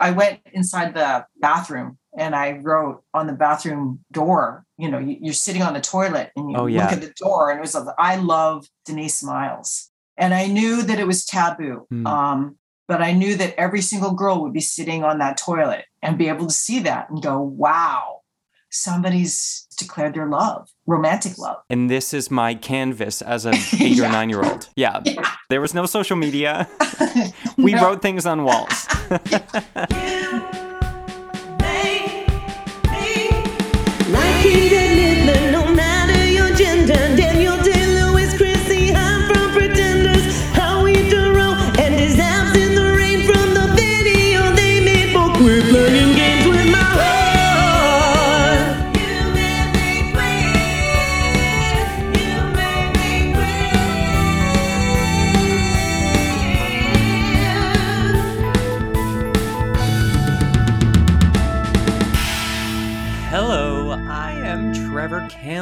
I went inside the bathroom and I wrote on the bathroom door, you know, you're sitting on the toilet and you Oh, yeah. look at the door and it was, like, I love Denise Miles. And I knew that it was taboo. Hmm. Um, but I knew that every single girl would be sitting on that toilet and be able to see that and go, wow, somebody's declared their love, romantic love. And this is my canvas as a eight or nine year old. Yeah. Yeah. There was no social media. We No. wrote things on walls yeah.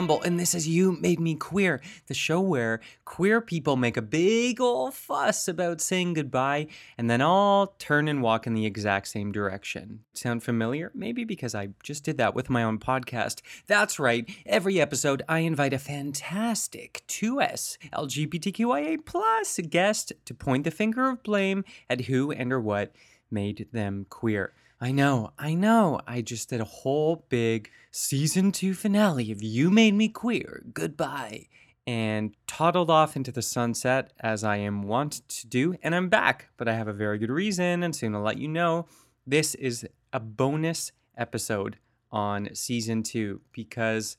And this is You Made Me Queer, the show where queer people make a big ol' fuss about saying goodbye and then all turn and walk in the exact same direction. Sound familiar? Maybe because I just did that with my own podcast. That's right, every episode I invite a fantastic 2S LGBTQIA plus guest to point the finger of blame at who and or what made them queer. I know, I know. I just did a whole big season two finale of You Made Me Queer. Goodbye. And toddled off into the sunset as I am wont to do. And I'm back, but I have a very good reason, and soon I'll let you know. This is a bonus episode on season two because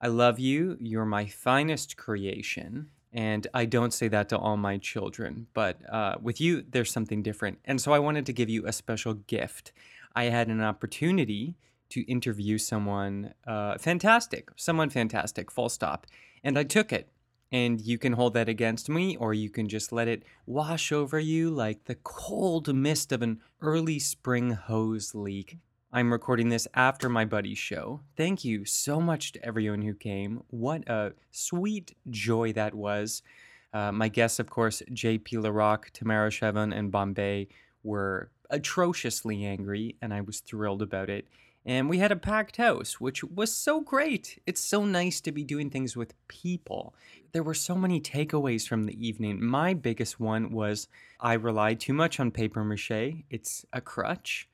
I love you. You're my finest creation. And I don't say that to all my children, but uh, with you, there's something different. And so I wanted to give you a special gift. I had an opportunity to interview someone uh, fantastic, someone fantastic, full stop. And I took it. And you can hold that against me, or you can just let it wash over you like the cold mist of an early spring hose leak. I'm recording this after my buddy's show. Thank you so much to everyone who came. What a sweet joy that was. Uh, my guests, of course, JP LaRock, Tamara Chevon, and Bombay were atrociously angry, and I was thrilled about it. And we had a packed house, which was so great. It's so nice to be doing things with people. There were so many takeaways from the evening. My biggest one was I rely too much on paper mache. It's a crutch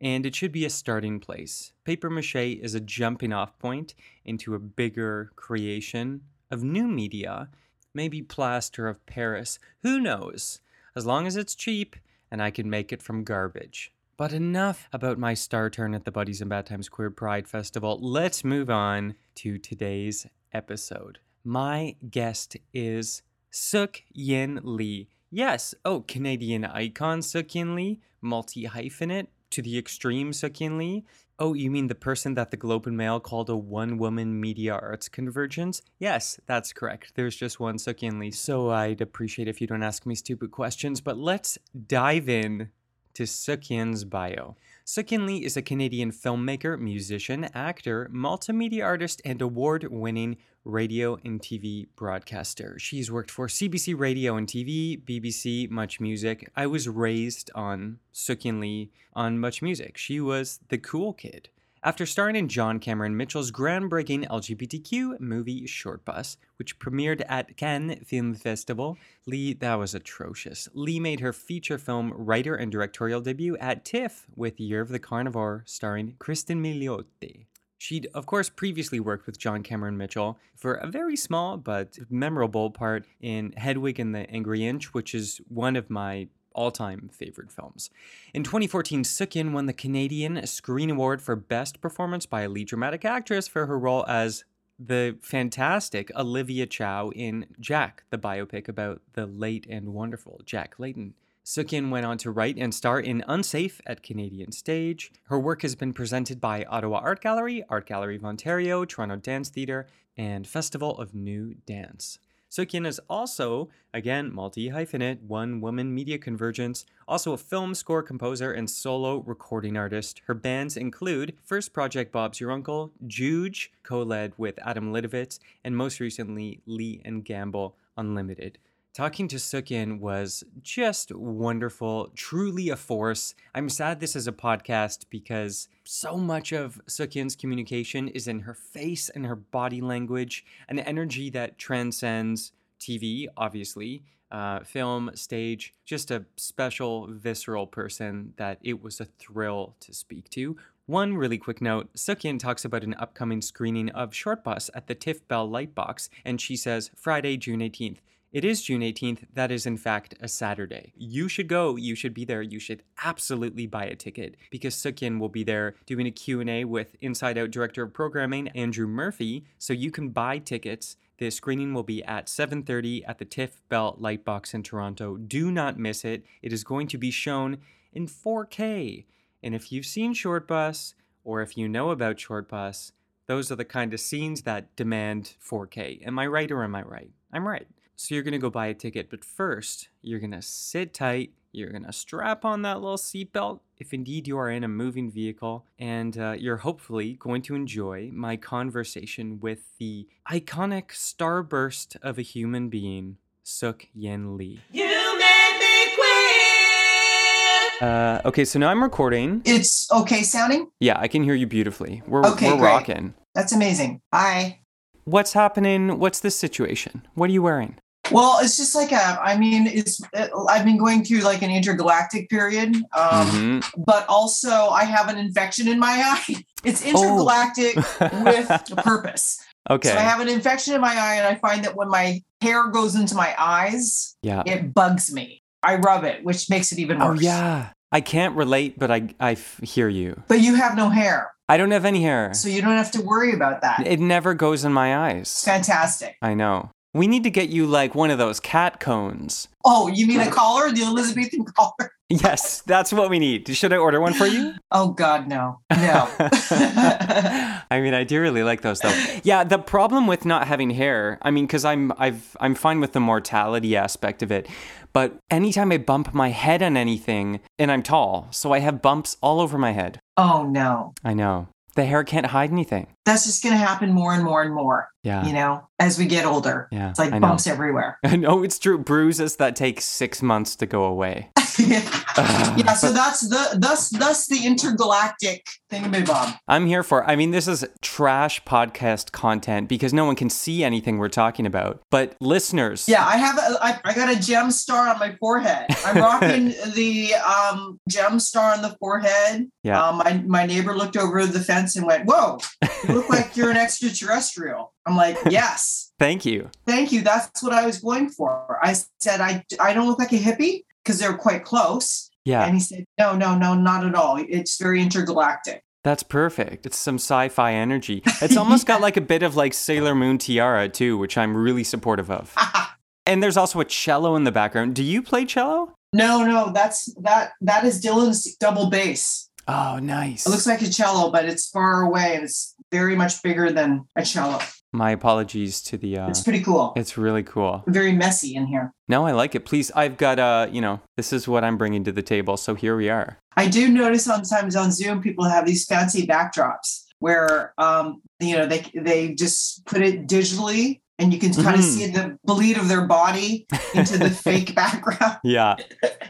and it should be a starting place. Paper mache is a jumping off point into a bigger creation of new media, maybe plaster of Paris. Who knows? As long as it's cheap and I can make it from garbage. But enough about my star turn at the Buddies in Bad Times Queer Pride Festival. Let's move on to today's episode. My guest is Suk Yin Lee. Yes, oh, Canadian icon Sook-Yin Lee, multi hyphenate to the extreme Sook-Yin Lee. Oh, you mean the person that the Globe and Mail called a one woman media arts convergence? Yes, that's correct. There's just one Sook-Yin Lee. So I'd appreciate if you don't ask me stupid questions, but let's dive in to Sook-Yin's bio. Sook-Yin Lee is a Canadian filmmaker, musician, actor, multimedia artist, and award winning radio and TV broadcaster. She's worked for CBC Radio and TV, BBC, Much Music. I was raised on Sook-Yin Lee on Much Music. She was the cool kid. After starring in John Cameron Mitchell's groundbreaking LGBTQ movie Shortbus, which premiered at Cannes Film Festival, Lee, that was atrocious. Lee made her feature film writer and directorial debut at TIFF with Year of the Carnivore, starring Cristin Milioti. She'd, of course, previously worked with John Cameron Mitchell for a very small but memorable part in Hedwig and the Angry Inch, which is one of my all time favorite films. In 2014, Sook-Yin won the Canadian Screen Award for Best Performance by a Lead Dramatic Actress for her role as the fantastic Olivia Chow in Jack, the biopic about the late and wonderful Jack Layton. Sook-Yin went on to write and star in Unsafe at Canadian Stage. Her work has been presented by Ottawa Art Gallery, Art Gallery of Ontario, Toronto Dance Theatre, and Festival of New Dance. Sook-Yin is also, again, multi hyphenate, one woman media convergence, also a film score composer and solo recording artist. Her bands include First Project Bob's Your Uncle, Juge, co led with Adam Litovitz, and most recently, Lee and Gamble Unlimited. Talking to Sook-Yin was just wonderful, truly a force. I'm sad this is a podcast because so much of Sook-Yin's communication is in her face and her body language, an energy that transcends TV, obviously, uh, film, stage, just a special, visceral person that it was a thrill to speak to. One really quick note Sook-Yin talks about an upcoming screening of Shortbus at the Tiff Bell Lightbox, and she says Friday, June 18th. It is June 18th. That is, in fact, a Saturday. You should go. You should be there. You should absolutely buy a ticket because Sook-Yin will be there doing a Q&A with Inside Out Director of Programming, Andrew Murphy, so you can buy tickets. The screening will be at 7.30 at the Tiff Bell Lightbox in Toronto. Do not miss it. It is going to be shown in 4K. And if you've seen Shortbus, or if you know about Shortbus, those are the kind of scenes that demand 4K. Am I right or am I right? I'm right. So you're gonna go buy a ticket, but first, you're gonna sit tight, you're gonna strap on that little seatbelt if indeed you are in a moving vehicle, and uh, you're hopefully going to enjoy my conversation with the iconic starburst of a human being, Sook-Yin Lee. You made me queer. Uh, okay, so now I'm recording. It's okay sounding? Yeah, I can hear you beautifully. We're, Okay, we're great. rocking. That's amazing. Bye. What's happening? What's this situation? What are you wearing? Well, it's just like a, I mean, it's, I've been going through like an intergalactic period, um, Mhm. but also I have an infection in my eye. It's intergalactic with a purpose. Okay. So I have an infection in my eye, and I find that when my hair goes into my eyes, yeah. it bugs me. I rub it, which makes it even Oh worse. yeah. I can't relate, but I I f- hear you. But you have no hair, I don't have any hair. so you don't have to worry about that. It never goes in my eyes. fantastic. I know. We need to get you like one of those cat cones. Oh, you mean a collar, the Elizabethan collar? Yes, that's what we need. Should I order one for you? Oh God, no, no. I mean, I do really like those though. Yeah, the problem with not having hair, I mean, because I'm I've I'm fine with the mortality aspect of it, but anytime I bump my head on anything, and I'm tall, so I have bumps all over my head. oh no, I know the hair can't hide anything. that's just going to happen more and more and more. Yeah, You know, as we get older, yeah. it's like bumps everywhere. I know it's true. Bruises that take six months to go away. yeah, so that's the thus thus the intergalactic thingamabob. I'm here for. I mean, this is trash podcast content because no one can see anything we're talking about. But listeners, Yeah, I have a, I, I got a gem star on my forehead. I'm rocking the um, gem star on the forehead. Yeah. Um, my my neighbor looked over the fence and went, "Whoa, you look like you're an extraterrestrial." I'm like, "Yes, thank you. thank you. That's what I was going for." I said, "I I don't look like a hippie because they're quite close." Yeah, And he said, "No, no, no, not at all. It's very intergalactic." that's perfect. It's some sci-fi energy. It's almost got like a bit of like Sailor Moon tiara too, which I'm really supportive of. And there's also a cello in the background. Do you play cello? no, no, that's that that is Dylan's double bass. Oh, nice. It looks like a cello, but it's far away and it's very much bigger than a cello. My apologies to the. Uh, It's pretty cool. it's really cool. Very messy in here. No, I like it. Please, I've got uh, you know, this is what I'm bringing to the table. So here we are. I do notice sometimes on Zoom people have these fancy backdrops where um, you know they they just put it digitally and you can kind of Mhm. see the bleed of their body into the fake background. Yeah.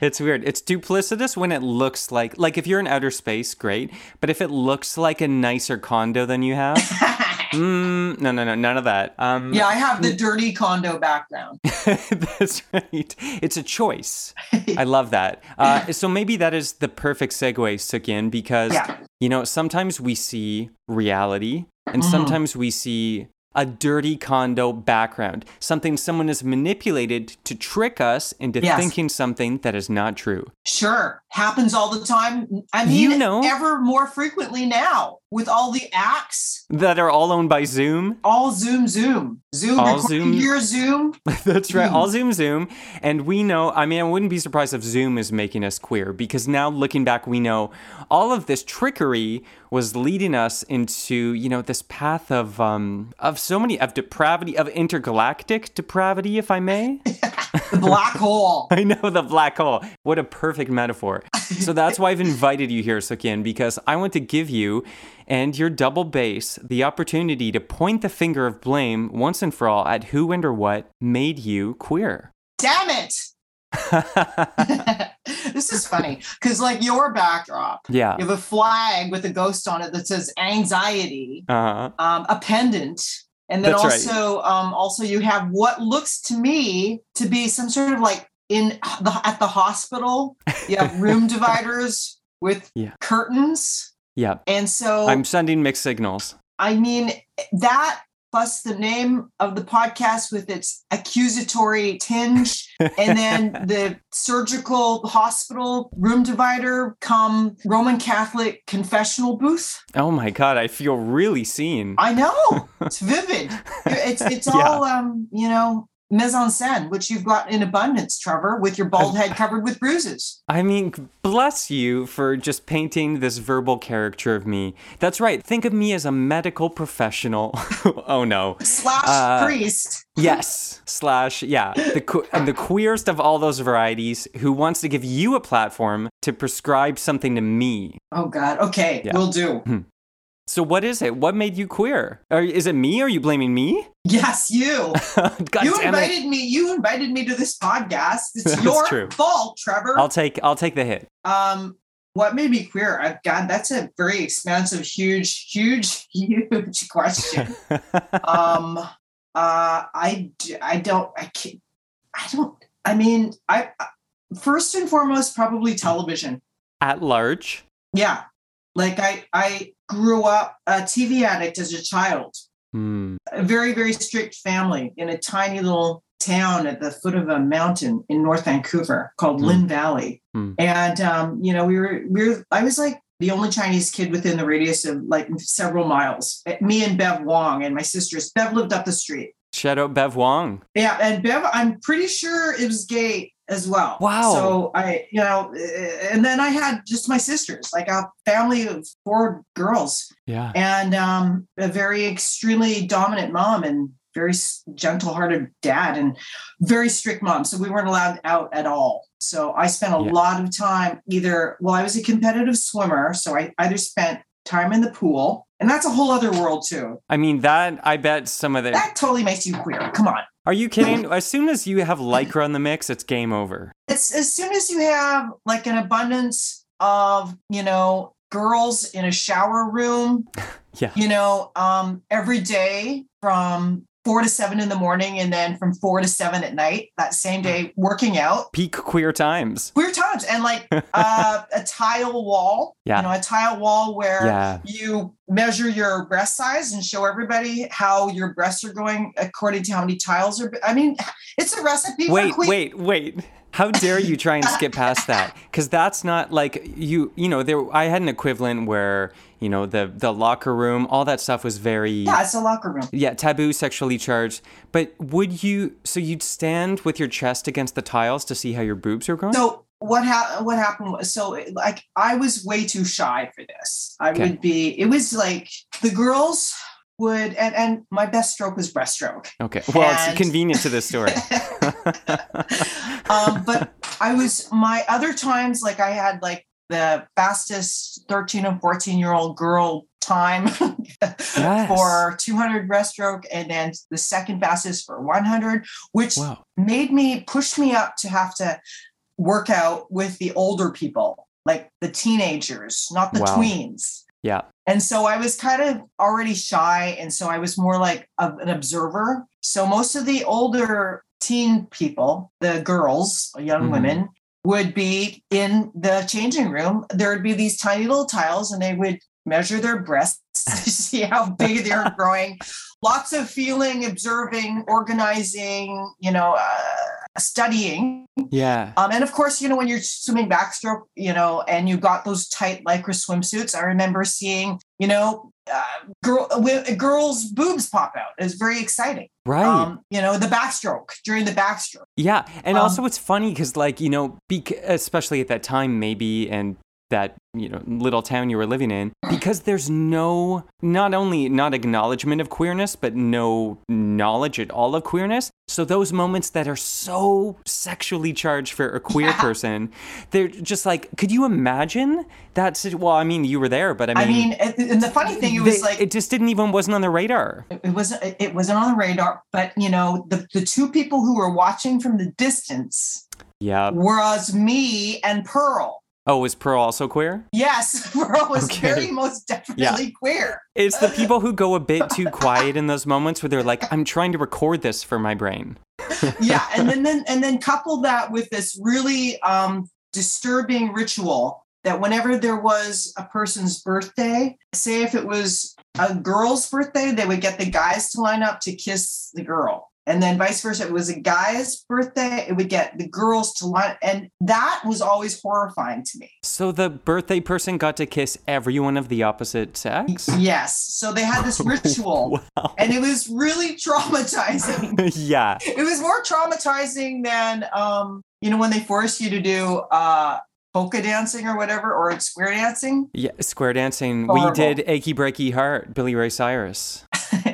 It's weird. It's duplicitous when it looks like like if you're in outer space, great. But if it looks like a nicer condo than you have, mm, no, no, no, none of that. Um, yeah, I have the dirty condo background. that's right. It's a choice. I love that. Uh, so maybe that is the perfect segue, Sook-Yin, because Yeah. you know sometimes we see reality, and Mhm. sometimes we see a dirty condo background, something someone has manipulated to trick us into Yes. thinking something that is not true. Sure, happens all the time. I mean, You know- ever more frequently now with all the acts, That are all owned by Zoom. all Zoom, Zoom, Zoom, All Zoom. here, Zoom. That's right. Hmm. All Zoom, Zoom. And we know, I mean, I wouldn't be surprised if Zoom is making us queer because now looking back, we know all of this trickery was leading us into, you know, this path of, um, of so many, of depravity, of intergalactic depravity, if I may. The black hole. I know the black hole. What a perfect metaphor. So that's why I've invited you here, Sook-Yin, because I want to give you and your double bass the opportunity to point the finger of blame once and for all at who and or what made you queer. Damn it. this is funny because, like, your backdrop, yeah. you have a flag with a ghost on it that says anxiety, Uh-huh. um, a pendant. And then That's right. also, um, also you have what looks to me to be some sort of like in the at the hospital. You have room dividers with Yeah. curtains, Yeah. and so I'm sending mixed signals. I mean, that plus the name of the podcast with its accusatory tinge, and then the surgical hospital room divider come Roman Catholic confessional booth. Oh my god, I feel really seen. I know it's vivid. It's it's Yeah. all um, you know mise en scène, which you've got in abundance, Trevor, with your bald head covered with bruises. I mean, bless you for just painting this verbal caricature of me. That's right. Think of me as a medical professional. oh no. Slash Uh, priest. Yes. Slash, yeah. The, que- and the queerest of all those varieties who wants to give you a platform to prescribe something to me. Oh God. Okay, Yeah. we'll do. So, what is it? What made you queer? Are, is it me? Are you blaming me? Yes, you. You damn it. invited me. You invited me to this podcast. It's your true. fault, Trevor. I'll take I'll take the hit. um, what made me queer? I, God, that's a very expansive, huge, huge, huge question. um, uh, I, I don't, I can't, I don't. I mean, I first and foremost probably television. At large. Yeah, like I, I grew up a TV addict as a child. Hmm. a very very strict family in a tiny little town at the foot of a mountain in north vancouver called Hmm. lynn valley Hmm. and um, you know we were we were i was like the only chinese kid within the radius of like several miles me and bev wong and my sisters bev lived up the street Shout out Bev Wong. yeah and bev i'm pretty sure it was gay as well. Wow. so i you know eh, and then i had just my sisters like a family of four girls. Yeah. and um, a very extremely dominant mom and very gentle-hearted dad and very strict mom. So we weren't allowed out at all. So i spent a Yeah. lot of time either well i was a competitive swimmer so i either spent time in the pool and that's a whole other world too. I mean that I bet some of the that totally makes you queer. Come on Are you kidding? As soon as you have lycra in the mix, it's game over. it's as soon as you have like an abundance of you know girls in a shower room Yeah. you know um every day from four to seven in the morning and then from four to seven at night that same day working out Peak queer times. queer times and like uh, a tile wall Yeah. you know a tile wall where Yeah. you measure your breast size and show everybody how your breasts are going according to how many tiles are i mean it's a recipe Wait, for queen wait, wait. How dare you try and skip past that? Because that's not like you. You know, there. I had an equivalent where you know the the locker room, all that stuff was very yeah it's a locker room yeah taboo, sexually charged. But would you? So you'd stand with your chest against the tiles to see how your boobs are growing? So what ha- what happened was so like I was way too shy for this. I Okay. would be it was like the girls would and and my best stroke was breaststroke. Okay. Well, And- it's convenient to this story. um but I was my other times like I had like the fastest 13 and 14 year old girl time Yes. for 200 breaststroke and then the second fastest for 100 which wow. made me push me up to have to work out with the older people like the teenagers not the Wow. tweens Yeah. and so i was kind of already shy and so i was more like a, an observer so most of the older teen people the girls young Mhm. women would be in the changing room there would be these tiny little tiles and they would measure their breasts to see how big they're growing lots of feeling observing organizing you know uh, studying Yeah. um, and of course you know when you're swimming backstroke you know and you got those tight lycra swimsuits i remember seeing you know uh, girl wi- girls boobs pop out. It's very exciting. Right. um, you know the backstroke during the backstroke. Yeah, and Um, also it's funny because, like, you know, bec- especially at that time, maybe, and that you know little town you were living in because there's no not only not acknowledgement of queerness but no knowledge at all of queerness. So those moments that are so sexually charged for a queer Yeah. person they're just like could you imagine that well i mean you were there but i mean, I mean, and the funny thing, it was they- like it just didn't even wasn't on the radar. It wasn't it wasn't on the radar but you know the, the two people who were watching from the distance yeah was me and pearl oh was pearl also queer yes pearl was Okay. very most definitely queer It's the people who go a bit too quiet in those moments where they're like, I'm trying to record this for my brain. yeah and then, then and then couple that with this really um disturbing ritual that whenever there was a person's birthday say if it was a girl's birthday they would get the guys to line up to kiss the girl and then vice versa if it was a guy's birthday it would get the girls to line and that was always horrifying to me So the birthday person got to kiss everyone of the opposite sex? yes so they had this ritual Wow. and it was really traumatizing yeah. it was more traumatizing than um you know when they force you to do uh polka dancing or whatever or square dancing Yeah. Square dancing. We did Achy Breaky Heart, Billy Ray Cyrus.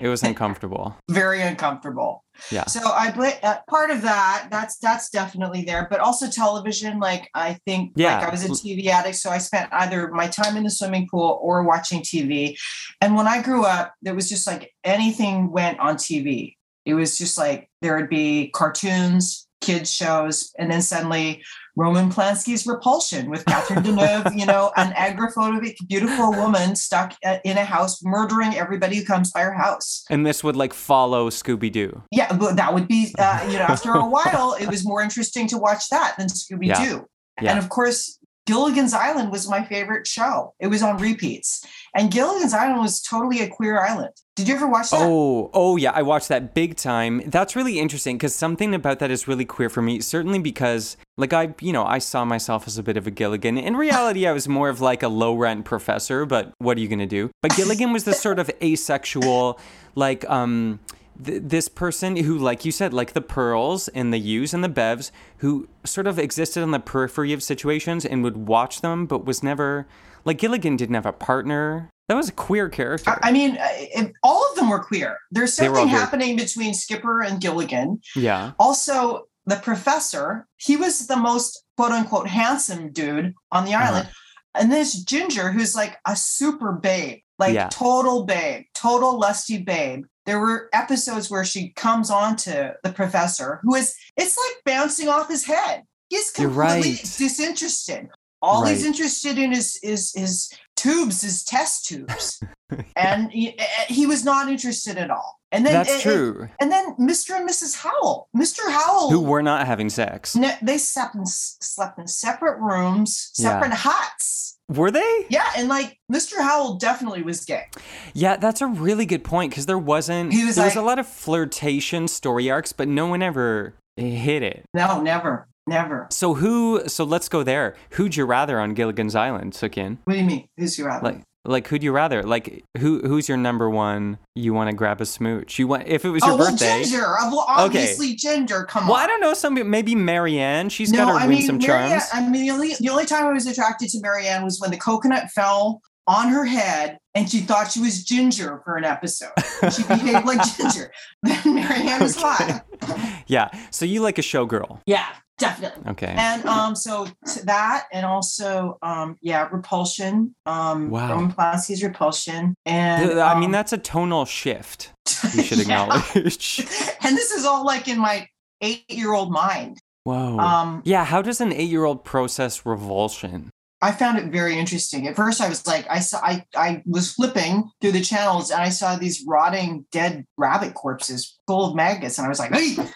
It was uncomfortable. very uncomfortable Yeah. so i blame uh, part of that that's that's definitely there but also television like i think Yeah. like i was a tv addict so i spent either my time in the swimming pool or watching tv and when i grew up there was just like anything went on tv it was just like there would be cartoons kids shows and then suddenly roman Polanski's repulsion with catherine deneuve you know an agoraphobic beautiful woman stuck uh, in a house murdering everybody who comes by her house And this would like follow Scooby Doo. yeah, but that would be, uh, you know, after a while, it was more interesting to watch that than Scooby Doo. Yeah. And of course, Gilligan's Island was my favorite show. It was on repeats. And Gilligan's Island was totally a queer island. Did you ever watch that? Oh, oh yeah, I watched that big time. That's really interesting because something about that is really queer for me. Certainly because, like, I, you know, I saw myself as a bit of a Gilligan. In reality, I was more of like a low rent professor. But what are you gonna do? But Gilligan was this sort of asexual, like, um. Th- this person who, like you said, like the pearls and the U's and the Bevs, who sort of existed on the periphery of situations and would watch them, but was never like Gilligan didn't have a partner. That was a queer character. I, mean, uh, all of them were queer. There's something happening between Skipper and Gilligan. yeah. Also, the professor, he was the most quote unquote handsome dude on the Uh-huh. island. And this Ginger, who's like a super babe, like Yeah. total babe, total lusty babe. There were episodes where she comes on to the professor, who is, it's like bouncing off his head. He's completely right. disinterested. All he's interested in is is is tubes, his test tubes, and he, eh, eh, he was not interested at all. And then That's and- true. And then Mr. and Mrs. Howell, Mr. Howell, Who were not having sex. They slept in, slept in separate rooms, Yeah. separate huts. Were they? Yeah, and like Mr. Howell definitely was gay. Yeah, that's a really good point because there wasn't. He was there was a lot of flirtation story arcs, but no one ever hit it. No, never, never. So who? So let's go there. Who'd you rather on Gilligan's Island, Sook-Yin? What do you mean? Who's your other? Like, like who'd you rather? Like, who? Who's your number one? You want to grab a smooch? You want if it was your birthday. oh, well, birthday? Ginger. Uh, Well, obviously Ginger. Come on. Well. I don't know. Some maybe Mary Ann. She's no, got her I mean, winsome Mary Ann, charms. I mean, the only the only time I was attracted to Mary Ann was when the coconut fell on her head and she thought she was Ginger for an episode. She behaved like Ginger. Then Mary Ann was Okay. hot. yeah. So you like a showgirl? Yeah, definitely. Okay. and um so to that and also um yeah repulsion um Wow. roman Polanski's repulsion and I mean, um, that's a tonal shift. You should acknowledge. and this is all like in my eight year old mind Whoa. um yeah. How does an eight-year-old process revulsion? I found it very interesting at first i was like i saw i i was flipping through the channels and i saw these rotting dead rabbit corpses full of maggots and i was like hey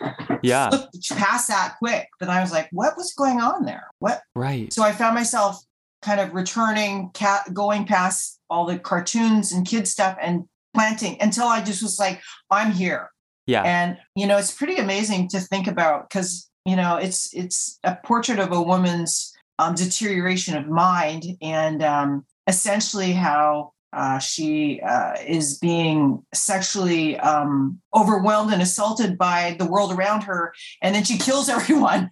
Yeah. past that quick but i was like what was going on there what Right. So I found myself kind of returning, cat going past all the cartoons and kid stuff and planting until I just was like, I'm here. Yeah. And you know, it's pretty amazing to think about because you know it's it's a portrait of a woman's um, deterioration of mind and um, essentially how uh, she uh, is being sexually um, overwhelmed and assaulted by the world around her, and then she kills everyone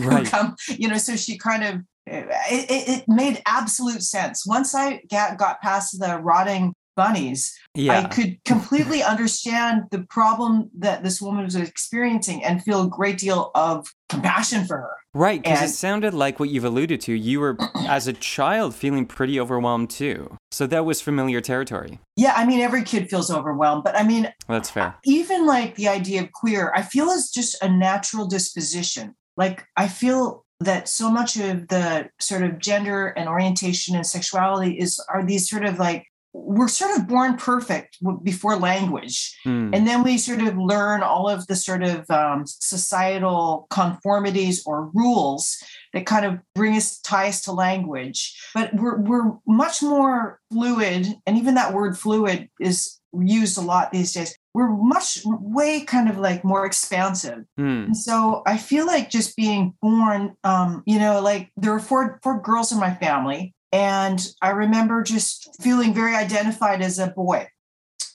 Right. come. You know, so she kind of it, it, it made absolute sense. Once I got, got past the rotting bunnies, yeah. I could completely understand the problem that this woman was experiencing and feel a great deal of compassion for her. Right, because it sounded like what you've alluded to. You were, as a child, feeling pretty overwhelmed too. So that was familiar territory. Yeah, I mean, every kid feels overwhelmed, but I mean, that's fair. even like the idea of queer, I feel is just a natural disposition. Like, I feel that so much of the sort of gender and orientation and sexuality is are these sort of like we're sort of born perfect before language. Hmm. and then we sort of learn all of the sort of um, societal conformities or rules that kind of bring us tie us to language. But we're, we're much more fluid and even that word fluid is used a lot these days. We're much way kind of like more expansive. Hmm. and so I feel like just being born, um, you know, like there were four four girls in my family, and I remember just feeling very identified as a boy,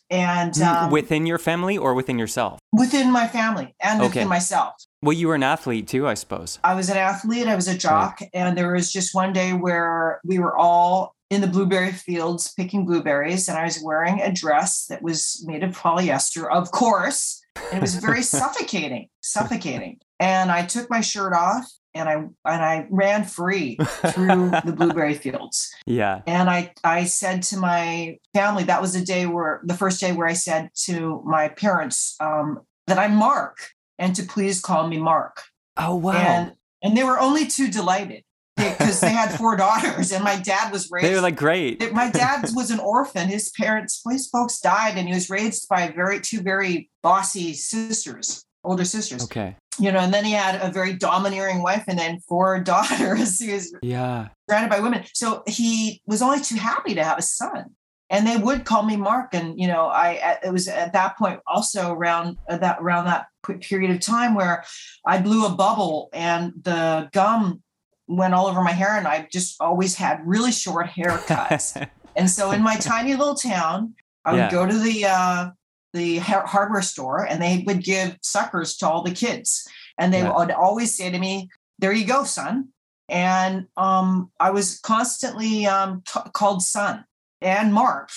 and Hmm. um, within your family or within yourself? within my family and Okay. within myself. Well, you were an athlete too, I suppose. I was an athlete, I was a jock, and there was just one day where we were all in the blueberry fields picking blueberries, and I was wearing a dress that was made of polyester, of course. And it was very suffocating, suffocating. And I took my shirt off and I and I ran free through the blueberry fields. Yeah. And I I said to my family, that was the day where the first day where I said to my parents um, that I'm Mark and to please call me Mark Oh wow. and and they were only too delighted because they had four daughters and my dad was raised they were like, great. my dad was an orphan his parents his folks died and he was raised by very two very bossy sisters older sisters Okay. You know and then he had a very domineering wife and then four daughters he was Yeah. surrounded by women so he was only too happy to have a son and they would call me mark and you know i it was at that point also around uh, that around that period of time where i blew a bubble and the gum went all over my hair and i just always had really short haircuts and so in my tiny little town i would Yeah. go to the uh the har- hardware store and they would give suckers to all the kids and they Yeah. would always say to me there you go son and um, I was constantly um, t- called son and Mark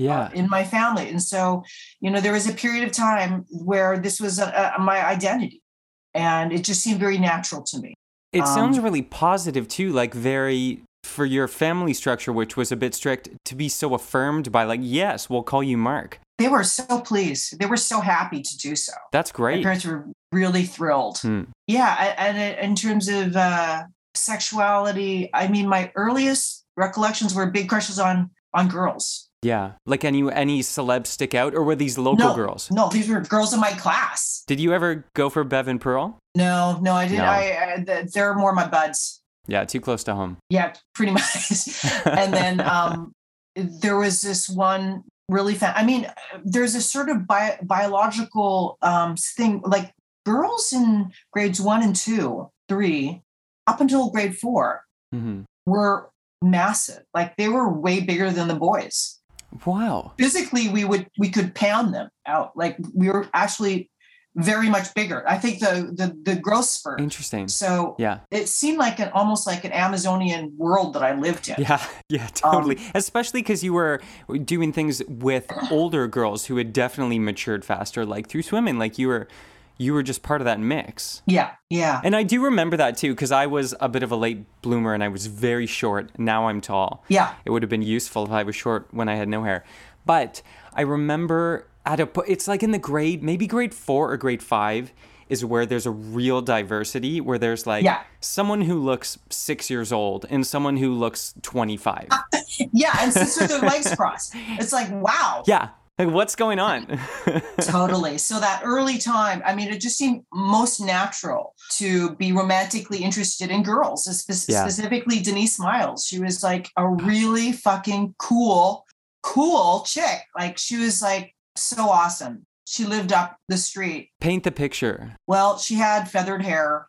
uh, in my family, and so you know there was a period of time where this was a, a, my identity, and it just seemed very natural to me. It sounds um, really positive too, like very for your family structure, which was a bit strict, to be so affirmed by like, yes, we'll call you Mark. They were so pleased; they were so happy to do so. That's My great. parents were really thrilled. Hmm. Yeah, and in terms of uh, sexuality, I mean, my earliest recollections were big crushes on on girls. Yeah. Like any any celebs stick out, or were these local no, girls? No, these were girls in my class. Did you ever go for Bev and Pearl? No, no, I didn't. No. I, I th- they're more my buds. Yeah, too close to home. Yeah, pretty much. and then um, there was this one really fan. I mean, there's a sort of bi- biological um, thing like girls in grades one and two, three, up until grade four hmm were massive. Like they were way bigger than the boys. Wow. Physically, we would we could pound them out. Like we were actually very much bigger. I think the the the growth spurt. Interesting. So Yeah. it seemed like an almost like an Amazonian world that I lived in. Yeah, yeah, Um, totally. Especially because you were doing things with older girls who had definitely matured faster, like through swimming. Like you were, you were just part of that mix. Yeah, yeah. And I do remember that too, because I was a bit of a late bloomer and I was very short. Now I'm tall. Yeah. It would have been useful if I was short when I had no hair. But I remember at a, it's like in the grade, maybe grade four or grade five is where there's a real diversity, where there's like Yeah. someone who looks six years old and someone who looks 25. Yeah, and since their legs crossed, it's like wow, yeah. Like, what's going on? totally. So that early time, I mean, it just seemed most natural to be romantically interested in girls, spe- Yeah. specifically Denise Miles. She was like a really fucking cool, cool chick. Like she was like so awesome. She lived up the street. Paint the picture. Well, she had feathered hair.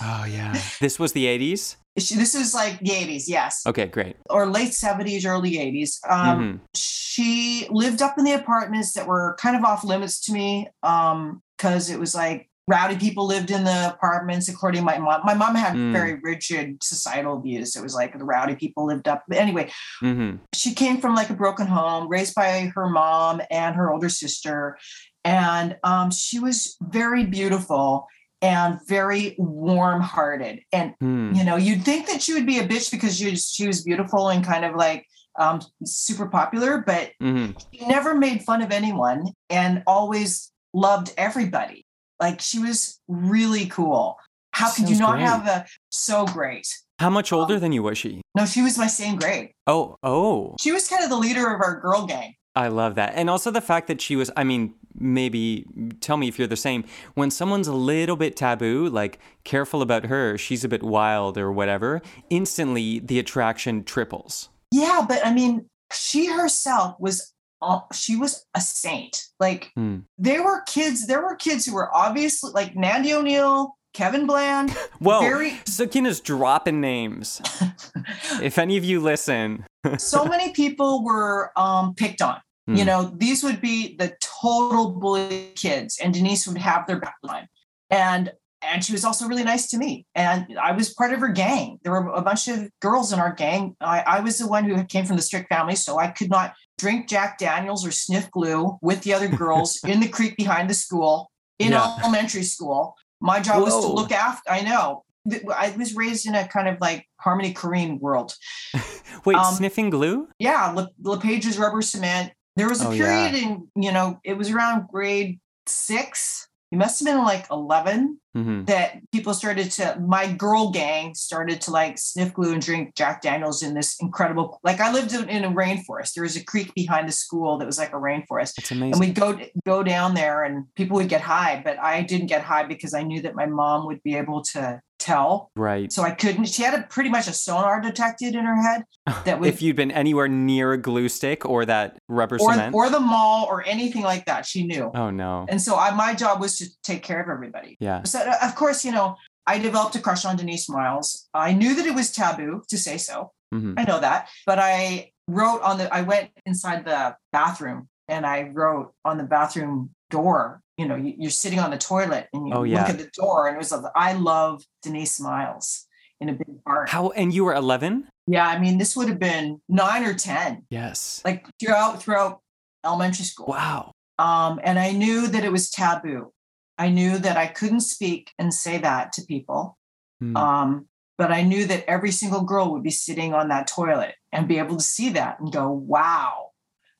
Oh, yeah. this was the 80s? She, this is like the 80s, yes, Okay, great. or late 70s, early 80s. Um, Mhm. she lived up in the apartments that were kind of off limits to me um because it was like rowdy people lived in the apartments, according to my mom. My mom had Mm. very rigid societal views. It was like the rowdy people lived up. But anyway, hmm she came from like a broken home, raised by her mom and her older sister. And um, she was very beautiful and very warm hearted. And, Hmm. you know, you'd think that she would be a bitch because she was, she was beautiful and kind of like um, super popular, but hmm she never made fun of anyone and always loved everybody. Like she was really cool. How could you not great. have a so great? How much Um, older than you was she? No, she was my same grade. Oh, oh, She was kind of the leader of our girl gang. I love that. And also the fact that she was, I mean, maybe tell me if you're the same. When someone's a little bit taboo, like careful about her, she's a bit wild or whatever, instantly the attraction triples. Yeah, but I mean, she herself was uh, she was a saint. Like Hmm. there were kids, there were kids who were obviously like Nandy O'Neill, Kevin Bland, Well, very Sook-Yin's dropping names. if any of you listen, so many people were um picked on. You Hmm. know, these would be the total bully kids, and Denise would have their backline. And and she was also really nice to me. And I was part of her gang. There were a bunch of girls in our gang. I, I was the one who came from the strict family, so I could not drink Jack Daniels or sniff glue with the other girls in the creek behind the school in Yeah. elementary school. My job was to look after. I know. I was raised in a kind of like Harmony Korine world. wait, Um, sniffing glue? Yeah, Le- LePage's rubber cement. There was a Oh, yeah. period in, you know, it was around grade six. It must have been like 11 hmm that people started to, my girl gang started to like sniff glue and drink Jack Daniels in this incredible, like I lived in in a rainforest. There was a creek behind the school that was like a rainforest. It's And we'd go go down there and people would get high, but I didn't get high because I knew that my mom would be able to tell. right. So I couldn't. She had a pretty much a sonar detected in her head that would if you'd been anywhere near a glue stick or that rubber or, cement. or the mall or anything like that. She knew. oh, no. And so I, my job was to take care of everybody. Yeah. So uh, of course, you know, I developed a crush on Denise Miles. I knew that it was taboo to say so. hmm I know that, but I wrote on the. I went inside the bathroom and I wrote on the bathroom door. You know, you, you're sitting on the toilet and you Oh, yeah. look at the door, and it was like, I love Denise Miles in a big part. How, and you were 11? Yeah, I mean, this would have been nine or ten, Yes. like throughout throughout elementary school. Wow. Um, and I knew that it was taboo. I knew that I couldn't speak and say that to people. Hmm. Um, but I knew that every single girl would be sitting on that toilet and be able to see that and go, wow,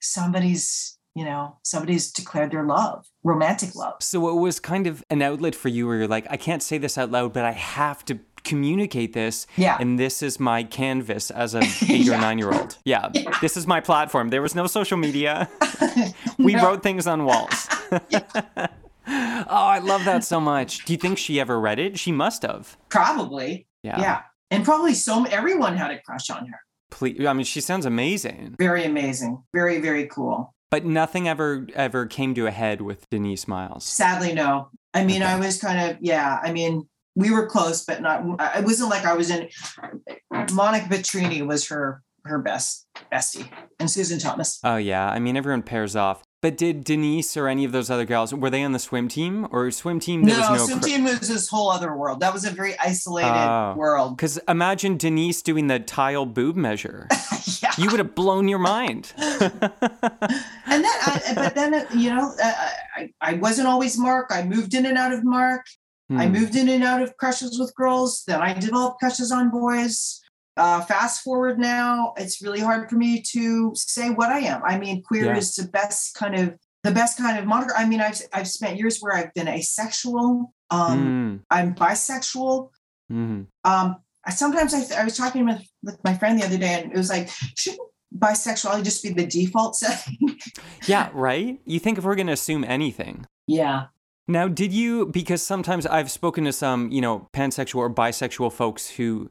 somebody's, you know, somebody's declared their love, romantic love. So it was kind of an outlet for you where you're like, I can't say this out loud, but I have to communicate this. Yeah. And this is my canvas as a eight or nine year old. Yeah. Yeah. This is my platform. There was no social media. We No. wrote things on walls. oh, I love that so much. Do you think she ever read it? She must have. Probably. Yeah. Yeah. And probably so everyone had a crush on her. Please, I mean, she sounds amazing. Very amazing. Very, very cool. But nothing ever ever came to a head with Denise Miles. Sadly, no. I mean, Okay. I was kind of, yeah. I mean, we were close, but not. It wasn't like I was in. Monica Petrini was her her best bestie, and Susan Thomas. Oh yeah, I mean everyone pairs off. But did Denise or any of those other gals were they on the swim team or swim team? There no, no. Swim Team was this whole other world. That was a very isolated Oh. world. Because imagine Denise doing the tile boob measure. yeah. You would have blown your mind. And then, I, but then, uh, you know, uh, I, I wasn't always Mark. I moved in and out of Mark. I Hmm. moved in and out of crushes with girls. Then I developed crushes on boys. Uh, fast forward now, it's really hard for me to say what I am. I mean, queer Yeah. is the best kind of the best kind of moniker. I mean, I've I've spent years where I've been asexual. Um, Mm, I'm bisexual. mhm. Um, I, sometimes I, I was talking with, with my friend the other day, and it was like, shouldn't bisexuality just be the default setting? Yeah, right? You think if we're going to assume anything. yeah. Now, did you, because sometimes I've spoken to some, you know, pansexual or bisexual folks who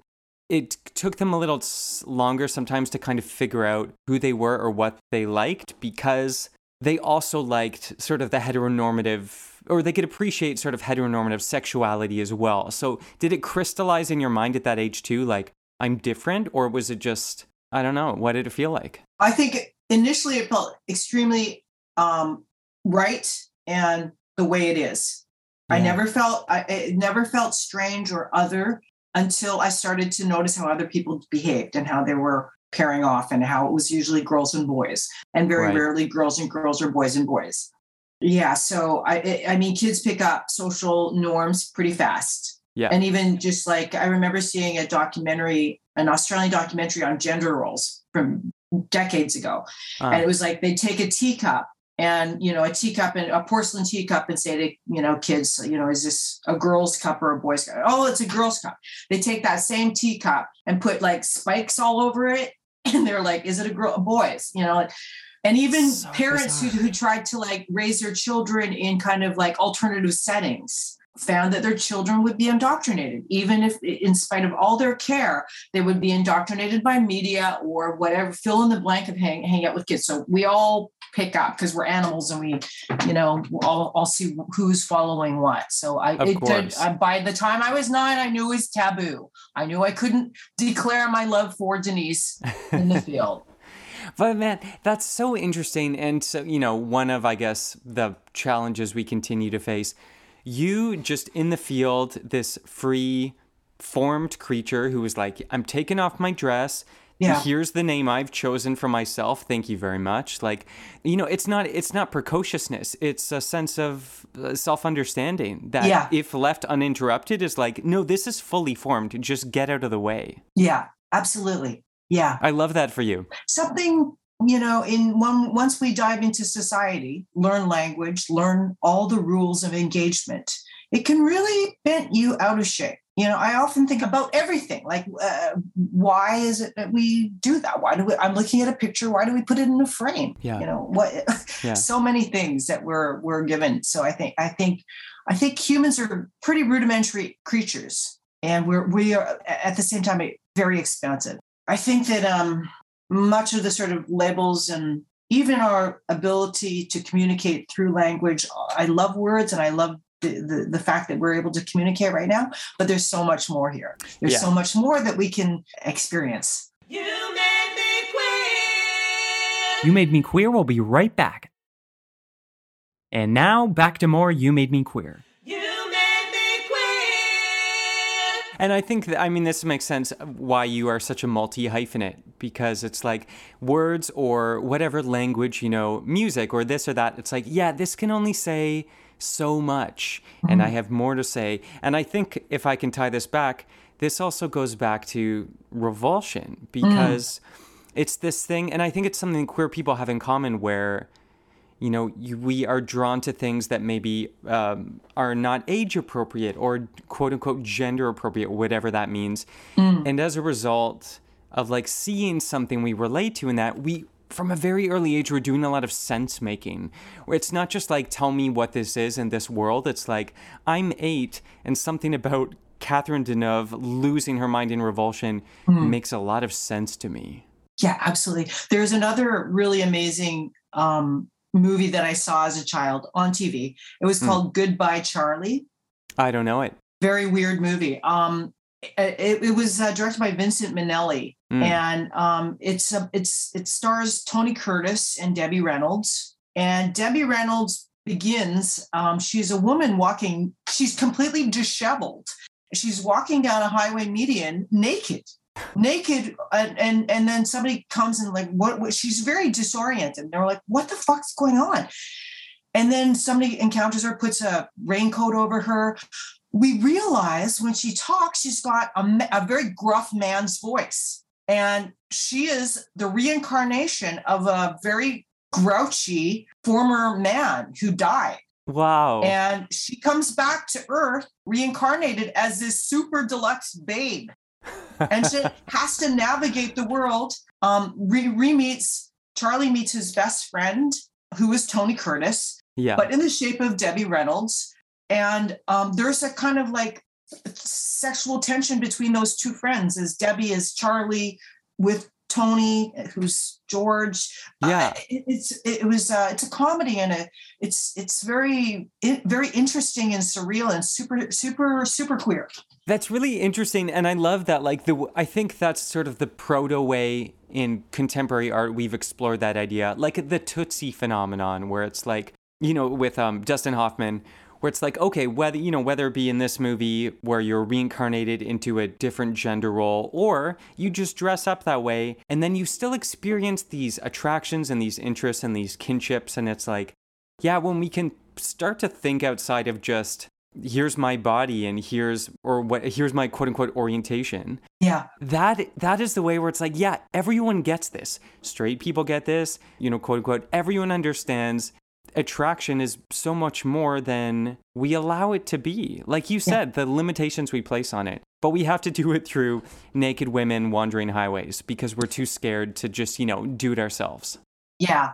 it took them a little longer sometimes to kind of figure out who they were or what they liked because they also liked sort of the heteronormative, or they could appreciate sort of heteronormative sexuality as well. So, did it crystallize in your mind at that age too? Like, I'm different? Or was it just, I don't know, what did it feel like? I think initially it felt extremely um, right and the way it is. I never felt I it never felt strange or other until I started to notice how other people behaved and how they were pairing off and how it was usually girls and boys and very Right. rarely girls and girls or boys and boys. Yeah, so I I- mean kids pick up social norms pretty fast. Yeah. And even just like I remember seeing a documentary, an Australian documentary on gender roles from decades ago Uh, and it was like they'd take a teacup and you know a teacup and a porcelain teacup and say to you know kids you know is this a girl's cup or a boy's cup? Oh it's a girl's cup. They take that same teacup and put like spikes all over it and they're like is it a girl a boy's? You know and even So parents who, who tried to like raise their children in kind of like alternative settings found that their children would be indoctrinated. Even if in spite of all their care they would be indoctrinated by media or whatever fill in the blank of hang, hang out with kids. So we all pick up because we're animals and we you know all, all see who's following what so i Of it did course. I, by the time i was nine i knew it was taboo i knew i couldn't declare my love for denise in the field But man, that's so interesting. And so, you know, one of, I guess, the challenges we continue to face, you just in the field, this free formed creature who was like, I'm taking off my dress. Yeah. Here's the name I've chosen for myself. Thank you very much. Like, you know, it's not it's not precociousness. It's a sense of uh, self-understanding that Yeah. if left uninterrupted is like, no, this is fully formed. Just get out of the way. yeah absolutely yeah I love that for you. something you know in one once we dive into society learn language learn all the rules of engagement it can really bent you out of shape you know i often think about everything like uh, why is it that we do that why do we i'm looking at a picture why do we put it in a frame Yeah. you know what Yeah. so many things that we're we're given so i think i think i think humans are pretty rudimentary creatures and we're we are at the same time very expansive i think that um much of the sort of labels and even our ability to communicate through language i love words and i love the, the, the fact that we're able to communicate right now but there's so much more here there's Yeah. so much more that we can experience You made me queer. You Made Me Queer will be right back. And now back to more You Made Me Queer. You made me queer. And I think that, I mean, this makes sense why you are such a multi hyphenate because it's like words or whatever language, you know, music or this or that. It's like, yeah, this can only say so much. And I mm-hmm. have more to say. And I think if I can tie this back, this also goes back to Repulsion mm. because it's this thing. And I think it's something queer people have in common where you know, you, we are drawn to things that maybe um, are not age appropriate or quote unquote gender appropriate, whatever that means. Mm. And as a result of like seeing something we relate to in that, we from a very early age we're doing a lot of sense making where it's not just like tell me what this is in this world it's like i'm eight and something about catherine deneuve losing her mind in Repulsion makes a lot of sense to me Yeah, absolutely. There's another really amazing um, movie that I saw as a child on TV. It was Hmm. called Goodbye Charlie. i don't know it Very weird movie. Um, it, it was uh, directed by Vincent Minnelli, Mm. and um, it's a, it's it stars Tony Curtis and Debbie Reynolds. And Debbie Reynolds begins. Um, she's a woman walking. She's completely disheveled. She's walking down a highway median naked naked and, and and then somebody comes and like what, what she's very disoriented they're like what the fuck's going on and then somebody encounters her puts a raincoat over her we realize when she talks she's got a, a very gruff man's voice and she is the reincarnation of a very grouchy former man who died. Wow. And she comes back to earth reincarnated as this super deluxe babe. And she has to navigate the world. Um re- re-meets charlie meets his best friend who is tony curtis yeah. but in the shape of debbie reynolds. And um there's a kind of like sexual tension between those two friends as debbie is charlie with tony who's george Yeah. Uh, it, it's it was uh, it's a comedy and a it's it's very it, very interesting and surreal and super super super queer That's really interesting, and I love that. Like the, I think that's sort of the proto way in contemporary art we've explored that idea, like the Tootsie phenomenon, where it's like you know with um, Dustin Hoffman, where it's like, okay, whether you know whether it be in this movie where you're reincarnated into a different gender role, or you just dress up that way, and then you still experience these attractions and these interests and these kinships, and it's like, yeah, when we can start to think outside of just here's my body and here's or what here's my quote unquote orientation. Yeah. that that is the way where it's like yeah everyone gets this. Straight people get this you know quote unquote everyone understands attraction is so much more than we allow it to be. Like you said the limitations we place on it but we have to do it through naked women wandering highways because we're too scared to just you know do it ourselves. Yeah.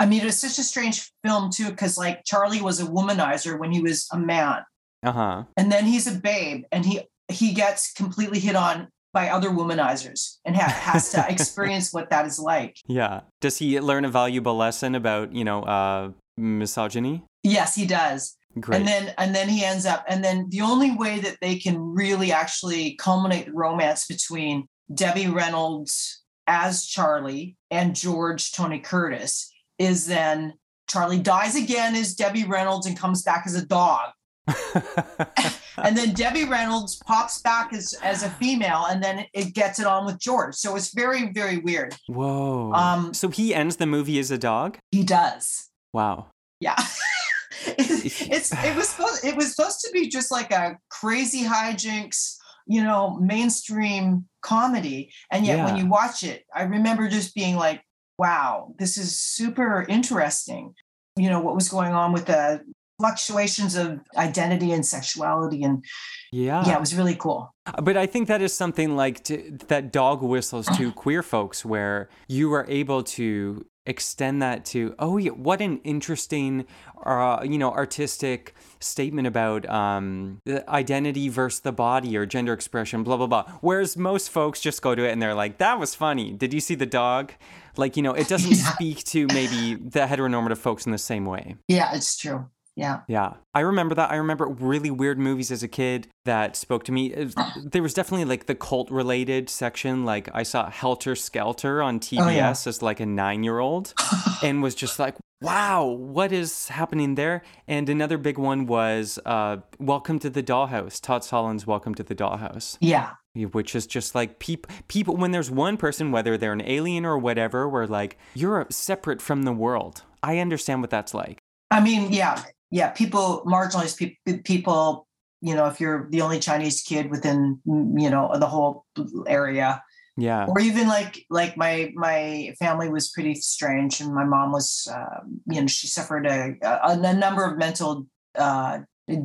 I mean, it's such a strange film too, because like Charlie was a womanizer when he was a man, uh-huh. And then he's a babe, and he he gets completely hit on by other womanizers and ha- has to experience what that is like. yeah. Does he learn a valuable lesson about you know uh misogyny Yes, he does. great And then and then he ends up, and then the only way that they can really actually culminate the romance between Debbie Reynolds as Charlie and George Tony Curtis is then Charlie dies again as Debbie Reynolds and comes back as a dog. And then Debbie Reynolds pops back as, as a female and then it gets it on with George. So it's very, very weird. Whoa. Um, so he ends the movie as a dog? He does. Wow. Yeah. it's, it's it was supposed it was supposed to be just like a crazy hijinks, you know, mainstream comedy. And yet when you watch it, I remember just being like, wow, this is super interesting. You know, what was going on with the fluctuations of identity and sexuality and Yeah. yeah, it was really cool. Uh, but I think that is something like to, that dog whistles to queer folks, where you are able to extend that to, oh, yeah, what an interesting, uh, you know, artistic statement about um, the identity versus the body or gender expression, blah, blah, blah. Whereas most folks just go to it and they're like, that was funny. Did you see the dog? Like, you know, it doesn't Yeah. speak to maybe the heteronormative folks in the same way. Yeah, it's true. Yeah. Yeah, I remember that. I remember really weird movies as a kid that spoke to me. There was definitely like the cult related section. Like I saw Helter Skelter on TBS Oh, yeah. as like a nine year old and was just like, wow, what is happening there? And another big one was uh, Welcome to the Dollhouse, Todd Solondz Welcome to the Dollhouse, Yeah. which is just like peop- people, when there's one person, whether they're an alien or whatever, where like you're separate from the world. I understand what that's like. I mean, yeah, yeah. People, marginalized people, people. You know, if you're the only Chinese kid within, mm, you know, the whole area, Yeah. or even like like my my family was pretty strange, and my mom was, uh, you know, she suffered a a, a number of mental uh,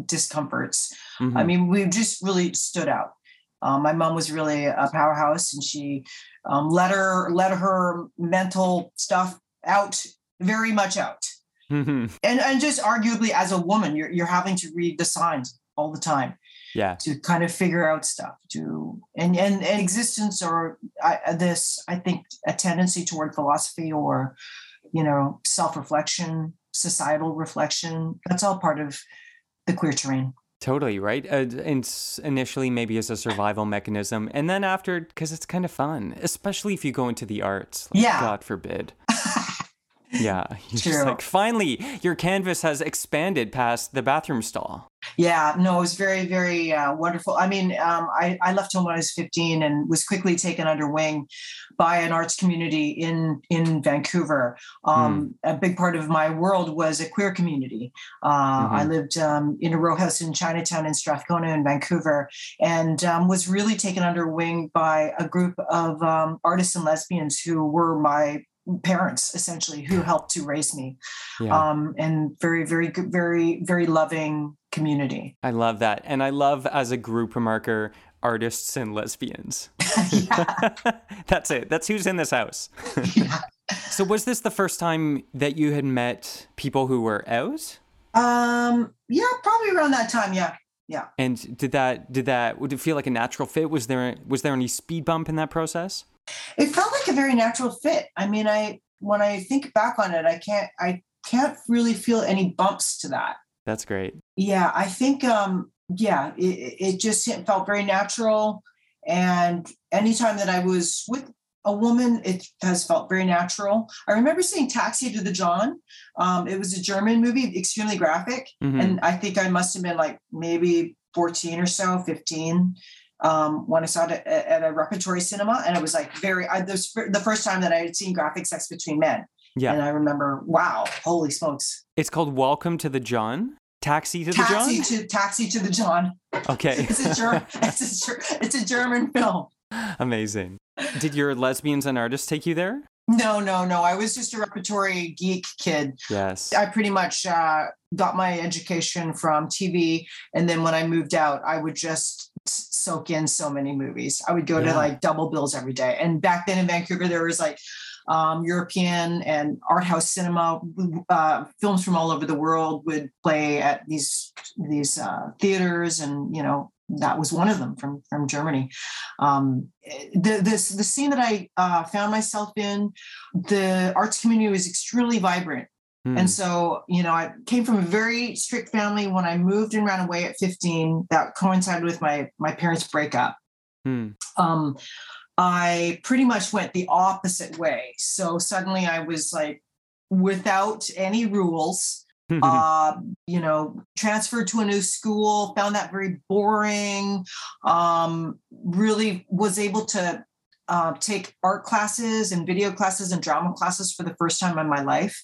discomforts. I Mhm. mean, we just really stood out. Um, my mom was really a powerhouse, and she um, let her let her mental stuff out very much out Mhm. and and just arguably as a woman you're you're having to read the signs all the time yeah. to kind of figure out stuff to and and, and existence or I, this i think a tendency toward philosophy or you know self-reflection societal reflection that's all part of the queer terrain Totally right. Uh, initially, maybe as a survival mechanism, and then after, because it's kind of fun, especially if you go into the arts. Like, Yeah. God forbid. Yeah. Just True. like, finally, your canvas has expanded past the bathroom stall. Yeah, no, it was very, very uh, wonderful. I mean, um, I, I left home when I was 15 and was quickly taken under wing by an arts community in in Vancouver. Um, A big part of my world was a queer community. Uh, I lived um, in a row house in Chinatown in Strathcona in Vancouver and um, was really taken under wing by a group of um, artists and lesbians who were my parents essentially who helped to raise me Yeah. um, and very, very good, very, very loving community. I love that. And I love, as a group remarker, artists and lesbians. That's it. That's who's in this house. yeah. So, was this the first time that you had met people who were out? Um, yeah, probably around that time. Yeah. Yeah. And did that did that would it feel like a natural fit? Was there was there any speed bump in that process? It felt like a very natural fit. I mean, I, when I think back on it, I can't, I can't really feel any bumps to that. That's great. Yeah. I think, um, yeah, it, it just felt very natural. And anytime that I was with a woman, it has felt very natural. I remember seeing Taxi to the John. Um, it was a German movie, extremely graphic. Mhm. And I think I must have been like maybe 14 or so, 15, um, when I saw it at, at a repertory cinema. And it was like very, I, this the first time that I had seen graphic sex between men. Yeah. And I remember, wow, holy smokes. It's called Welcome to the John. Taxi to Taxi the John. to Taxi to the John. Okay. It's a German, it's a, it's a German film. Amazing. Did your lesbians and artists take you there? No, no, no. I was just a repertory geek kid. Yes. I pretty much uh, got my education from TV, and then when I moved out, I would just soak in so many movies. I would go Yeah. to like double bills every day. And back then in Vancouver, there was like um, European and art house cinema. Uh, films from all over the world would play at these these uh, theaters, and you know that was one of them from from Germany. Um, the this the scene that I uh, found myself in, the arts community was extremely vibrant. Hmm. And so, you know, I came from a very strict family. When I moved and ran away at 15, that coincided with my my parents' breakup. Hmm. Um, I pretty much went the opposite way. So suddenly I was like without any rules uh, you know, transferred to a new school, found that very boring. Um, really was able to uh, take art classes and video classes and drama classes for the first time in my life.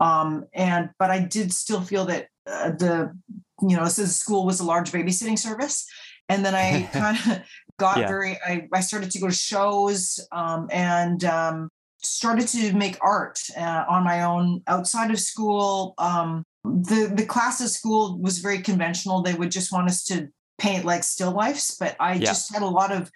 Um, and but I did still feel that uh, the you know, so the school was a large babysitting service. And then I kind of got Yeah. very, I, I started to go to shows um, and um, started to make art uh, on my own outside of school. Um, the the class at school was very conventional. They would just want us to paint like still lifes, but I Yeah. just had a lot of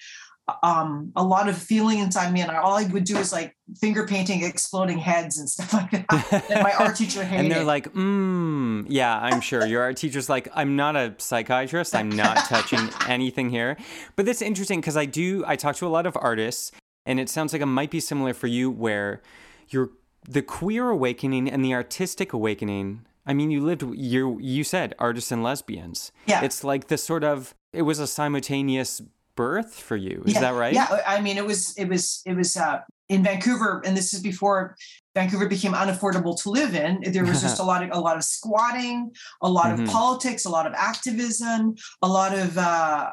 um a lot of feeling inside me and all I would do is like finger painting exploding heads and stuff like that. and my art teacher hated and they're like, mm, yeah, I'm sure. Your art teacher's like, I'm not a psychiatrist. I'm not touching anything here. But that's interesting because I do, I talk to a lot of artists, and it sounds like it might be similar for you where you're the queer awakening and the artistic awakening. I mean, you lived, you you said artists and lesbians. Yeah. It's like this sort of, it was a simultaneous birth for you. Is yeah, that right? Yeah, I mean, it was it was it was uh, in Vancouver, and this is before Vancouver became unaffordable to live in. There was just a lot of a lot of squatting, a lot Mhm. of politics, a lot of activism, a lot of uh,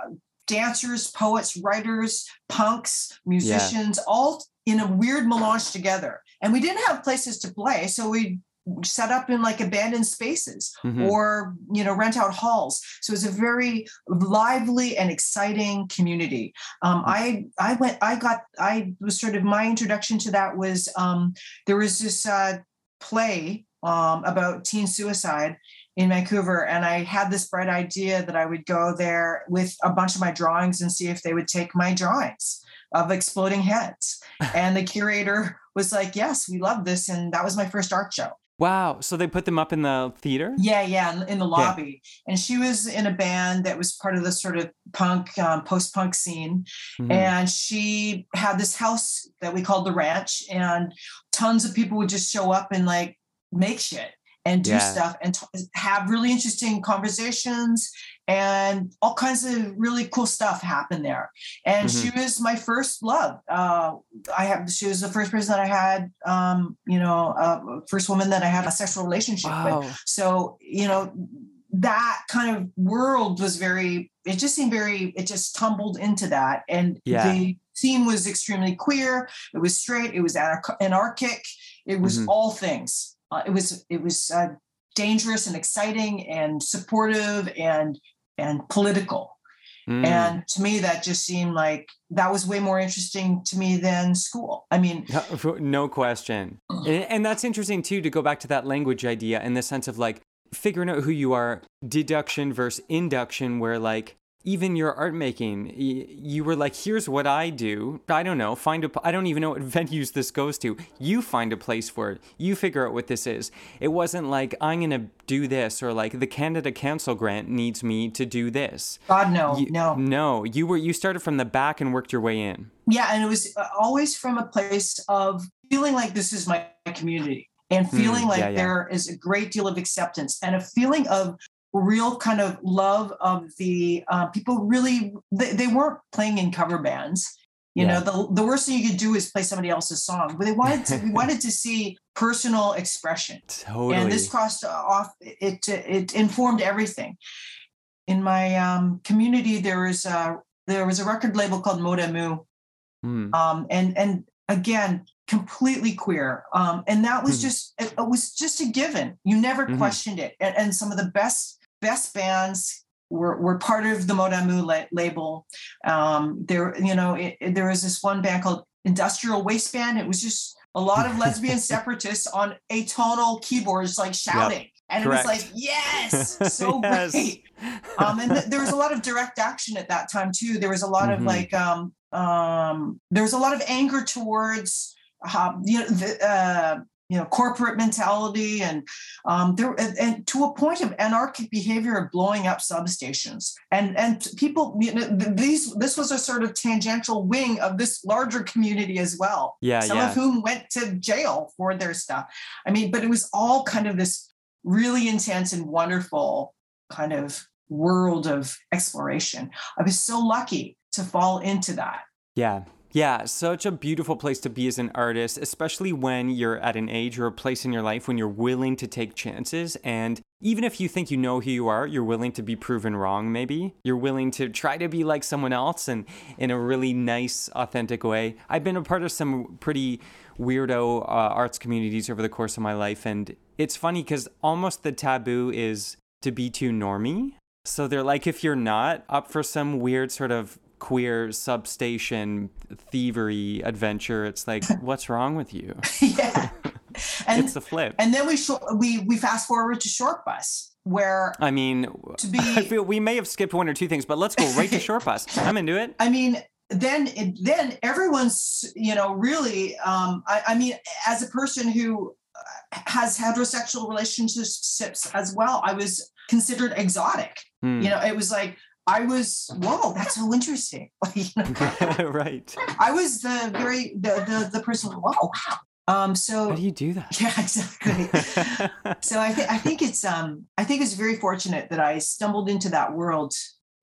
dancers, poets, writers, punks, musicians, all in a weird melange together. And we didn't have places to play, so we set up in like abandoned spaces Mhm. or you know rent out halls. So it's a very lively and exciting community. Um, i i went i got i was sort of my introduction to that was um, there was this uh, play um, about teen suicide in vancouver and i had this bright idea that i would go there with a bunch of my drawings and see if they would take my drawings of exploding heads. And the curator was like yes we love this and that was my first art show Wow. So they put them up in the theater? yeah, yeah, in, the lobby. And she was in a band that was part of the sort of punk, um, post punk scene. Mhm. And she had this house that we called the ranch, and tons of people would just show up and like make shit and do Yeah. stuff and t- have really interesting conversations and all kinds of really cool stuff happen there. And she was my first love. Uh, I have she was the first person that I had, um, you know, uh, first woman that I had a sexual relationship with. So, you know, that kind of world was very, it just seemed very, it just tumbled into that. And Yeah. the scene was extremely queer. It was straight. It was anar- anarchic. It was Mhm. all things. Uh, it was, it was uh, dangerous and exciting and supportive and, and political. Mm. And to me, that just seemed like that was way more interesting to me than school. I mean, No- No question. And, and that's interesting too to go back to that language idea in the sense of like figuring out who you are, deduction versus induction, where like even your art making, you were like, here's what I do. I don't know, find a, I don't even know what venues this goes to. You find a place for it. You figure out what this is. It wasn't like, I'm going to do this or like the Canada Council grant needs me to do this. God, no, You- no. No, you were, you started from the back and worked your way in. yeah and it was uh, always from a place of feeling like this is my community and Hmm, feeling like yeah, yeah. there is a great deal of acceptance and a feeling of real kind of love of the uh, people really they, they weren't playing in cover bands You Yeah. know, the the worst thing you could do is play somebody else's song. But they wanted to we wanted to see personal expression. Totally. And this crossed off it it informed everything. In my um, community, there was a there was a record label called Modamu, Mm. um, and and again completely queer um, and that was Mhm. just it, it was just a given you never Mhm. questioned it and, and some of the best best bands were, were part of the modamu la- label um, there you know it, it- there was this one band called industrial Waistband. it was just a lot of lesbian separatists on atonal keyboards like shouting and it was like yes so Yes. great um, and th- there was a lot of direct action at that time too. There was a lot Mhm. of like um, um, there was a lot of anger towards um, you know the, uh, you know corporate mentality and um, there and, and to a point of anarchic behavior of blowing up substations. And and people you know these this was a sort of tangential wing of this larger community as well. Yeah, some yeah. of whom went to jail for their stuff. I mean but it was all kind of this really intense and wonderful kind of world of exploration. I was so lucky to fall into that. Yeah. Yeah, such a beautiful place to be as an artist, especially when you're at an age or a place in your life when you're willing to take chances. And even if you think you know who you are, you're willing to be proven wrong, maybe. You're willing to try to be like someone else and in a really nice, authentic way. I've been a part of some pretty weirdo uh, arts communities over the course of my life. And it's funny because almost the taboo is to be too normy. So they're like, if you're not up for some weird sort of queer substation thievery adventure, it's like, what's wrong with you? yeah and it's the flip. and then we sh- we we fast forward to Shortbus where I mean, to be I feel we may have skipped one or two things, but let's go right to Shortbus. I'm into it. I mean, then it- then everyone's you know really. Um, I, I mean, as a person who uh, has heterosexual relationships as well, I was considered exotic. Hmm. You know, it was like I was whoa, that's so interesting. you know, right. I was the very the the, the person. Whoa, wow. Um, so How do you do that? yeah, exactly. so I think I think it's um I think it's very fortunate that I stumbled into that world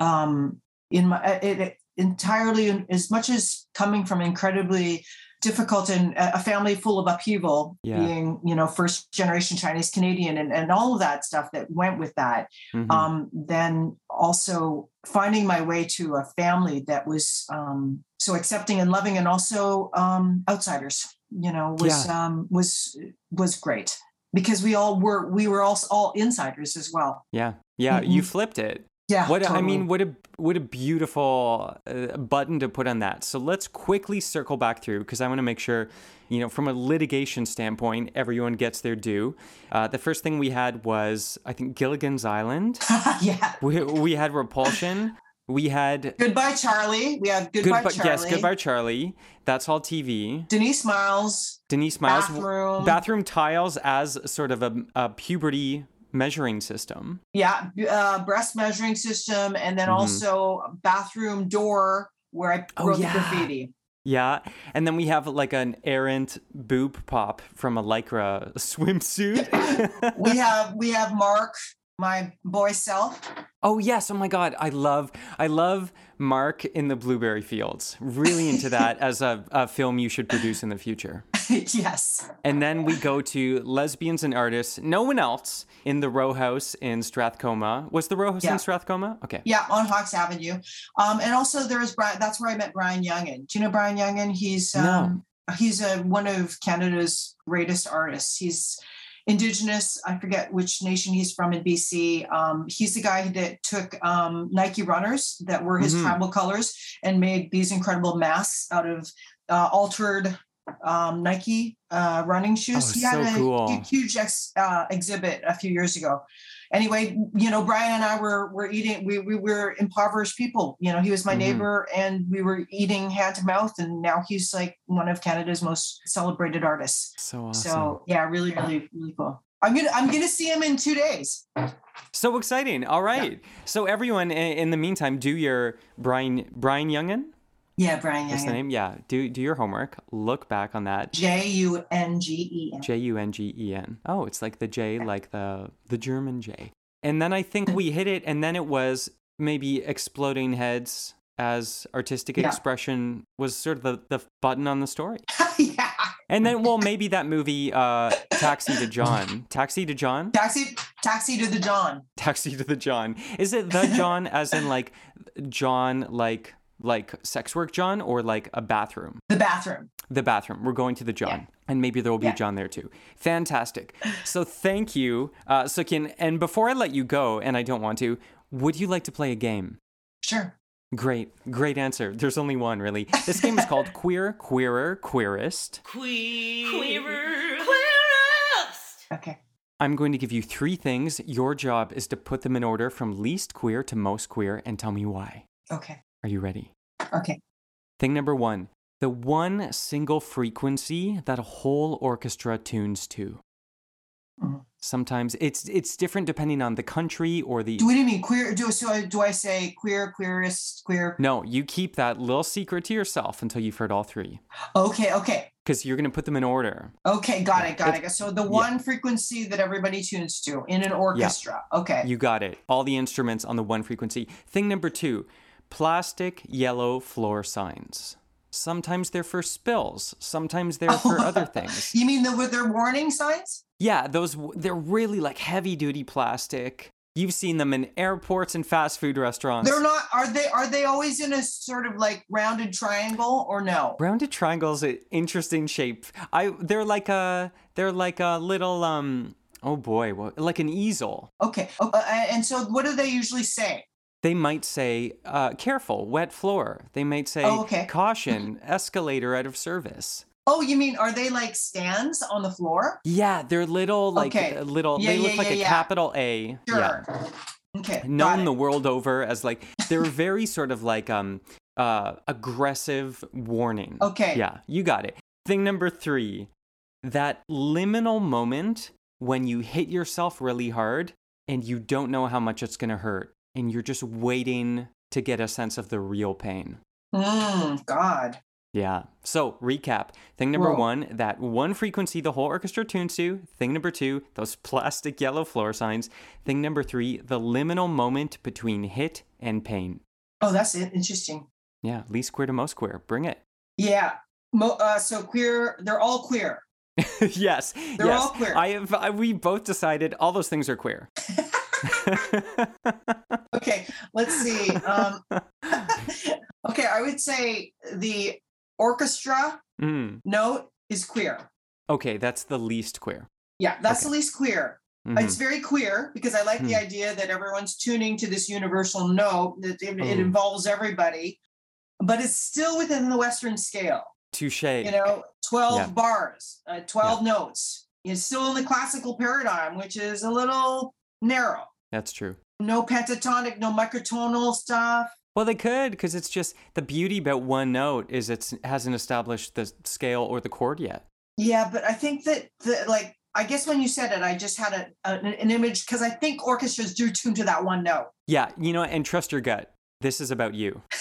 um in my it, it entirely as much as coming from incredibly difficult and a family full of upheaval Yeah. being you know first generation Chinese Canadian and, and all of that stuff that went with that Mhm. um then also finding my way to a family that was um so accepting and loving and also um outsiders you know was um was was great because we all were we were all all insiders as well yeah. Yeah. You Mhm. flipped it. Yeah What a- I totally. mean, what a what a beautiful uh, button to put on that. So let's quickly circle back through because I want to make sure, you know, from a litigation standpoint, everyone gets their due. Uh, the first thing we had was I think Gilligan's Island. yeah We we had Repulsion. We had goodbye charlie we have goodbye, charlie yes, Goodbye Charlie. That's all TV. denise miles Denise Miles. bathroom Bathroom tiles as sort of a, a puberty measuring system. yeah uh, breast measuring system and then Mhm. also bathroom door where i Oh, wrote yeah. the graffiti Yeah, and then we have like an errant boob pop from a lycra swimsuit. we have we have mark my boy self oh yes, oh my god, I love I love Mark in the blueberry fields. Really into that as a, a film you should produce in the future. yes And then we go to lesbians and artists. No one else in the row house in Strathcona. Was the row house Yeah. in Strathcona? Okay. Yeah, on Hawks Avenue. Um, and also there is Brian. That's where I met Brian Jungen. Do you know Brian Jungen? He's um, he's a, one of Canada's greatest artists. He's indigenous. I forget which nation he's from in BC. Um, he's the guy that took um, Nike runners that were his Mhm. tribal colors and made these incredible masks out of uh, altered um, Nike uh, running shoes. Oh, he had so a cool. hu- huge ex, uh, exhibit a few years ago anyway, you know, Brian and I were were eating. We we were impoverished people. You know, he was my Mhm. neighbor, and we were eating hand to mouth. And now he's like one of Canada's most celebrated artists. So awesome. So yeah, really, really, really cool. I'm gonna I'm gonna see him in two days. So exciting. All right. So everyone in the meantime, do your Brian Brian Jungen? Yeah, Brian That's the name? Yeah. Do do your homework. Look back on that. J U N G E N. J U N G E N. Oh, it's like the J, like the the German J. And then I think we hit it, and then it was maybe exploding heads. as artistic Yeah. expression was sort of the, the button on the story. yeah. And then, well, maybe that movie, uh, Taxi to John. Taxi to John? Taxi, taxi to the John. Taxi to the John. Is it the John as in like John, like like sex work John, or like a bathroom? The bathroom. The bathroom. We're going to the John, and maybe there will be Yeah. a John there too. Fantastic. So thank you, uh, Sook-Yin. And before I let you go, and I don't want to, would you like to play a game? Sure. Great, great answer. There's only one, really. This game is called Queer, Queerer, Queerest. Queer. Queerer. Queerest. Okay. I'm going to give you three things. Your job is to put them in order from least queer to most queer and tell me why. Okay. Are you ready? Okay. Thing number one the one single frequency that a whole orchestra tunes to. Mhm. Sometimes it's it's different depending on the country or the. Do what do you mean queer? Do so? I- Do I say queer, queerest, queer? No, you keep that little secret to yourself until you've heard all three. Okay. Okay. Because you're going to put them in order. Okay. Got it. Got it. So the one frequency that everybody tunes to in an orchestra. Okay. You got it. All the instruments on the one frequency. Thing number two plastic yellow floor signs. Sometimes they're for spills, sometimes they're for other things. You mean the with their warning signs? Yeah, those they're really like heavy duty plastic. You've seen them in airports and fast food restaurants. They're not. Are they? Are they always in a sort of like rounded triangle or no? Rounded triangles, an interesting shape. I they're like a they're like a little um oh boy, what, like an easel. Okay. Uh, and so, what do they usually say? They might say, uh, "Careful, wet floor." They might say, Oh, okay. "Caution, escalator out of service." Oh, you mean are they like stands on the floor? Yeah, they're little like Okay. uh, little. Yeah, they look yeah, like yeah, a yeah. capital A. Sure. Yeah. Okay. known the world over as like they're very sort of like um uh aggressive warning. Okay. Yeah, you got it. Thing number 3, that liminal moment when you hit yourself really hard and you don't know how much it's going to hurt and you're just waiting to get a sense of the real pain. Mm, God. Yeah. So, recap. Thing number Whoa. one, that one frequency the whole orchestra tunes to. Thing number two, those plastic yellow floor signs. Thing number three, the liminal moment between hit and pain. Oh, that's it. Interesting. Yeah, least queer to most queer. Bring it. Yeah. Mo- uh, so queer. They're all queer. yes. They're yes. all queer. I have. I, we both decided all those things are queer. Okay. Let's see. Um, okay. I would say the orchestra Mm. note is queer. Okay, that's the least queer. Yeah, that's Okay. the least queer. Mhm. It's very queer because I like the Hmm. idea that everyone's tuning to this universal note that it, it Oh. involves everybody, but it's still within the Western scale. Touche. You know, 12 Yeah. bars, uh, 12 notes. It's still in the classical paradigm, which is a little narrow. That's true. No pentatonic, no microtonal stuff. Well, they could because it's just the beauty about one note is it hasn't established the scale or the chord yet. Yeah, but I think that the like I guess when you said it, I just had a, a- an image because I think orchestras do tune to that one note. Yeah, you know, and trust your gut. This is about you.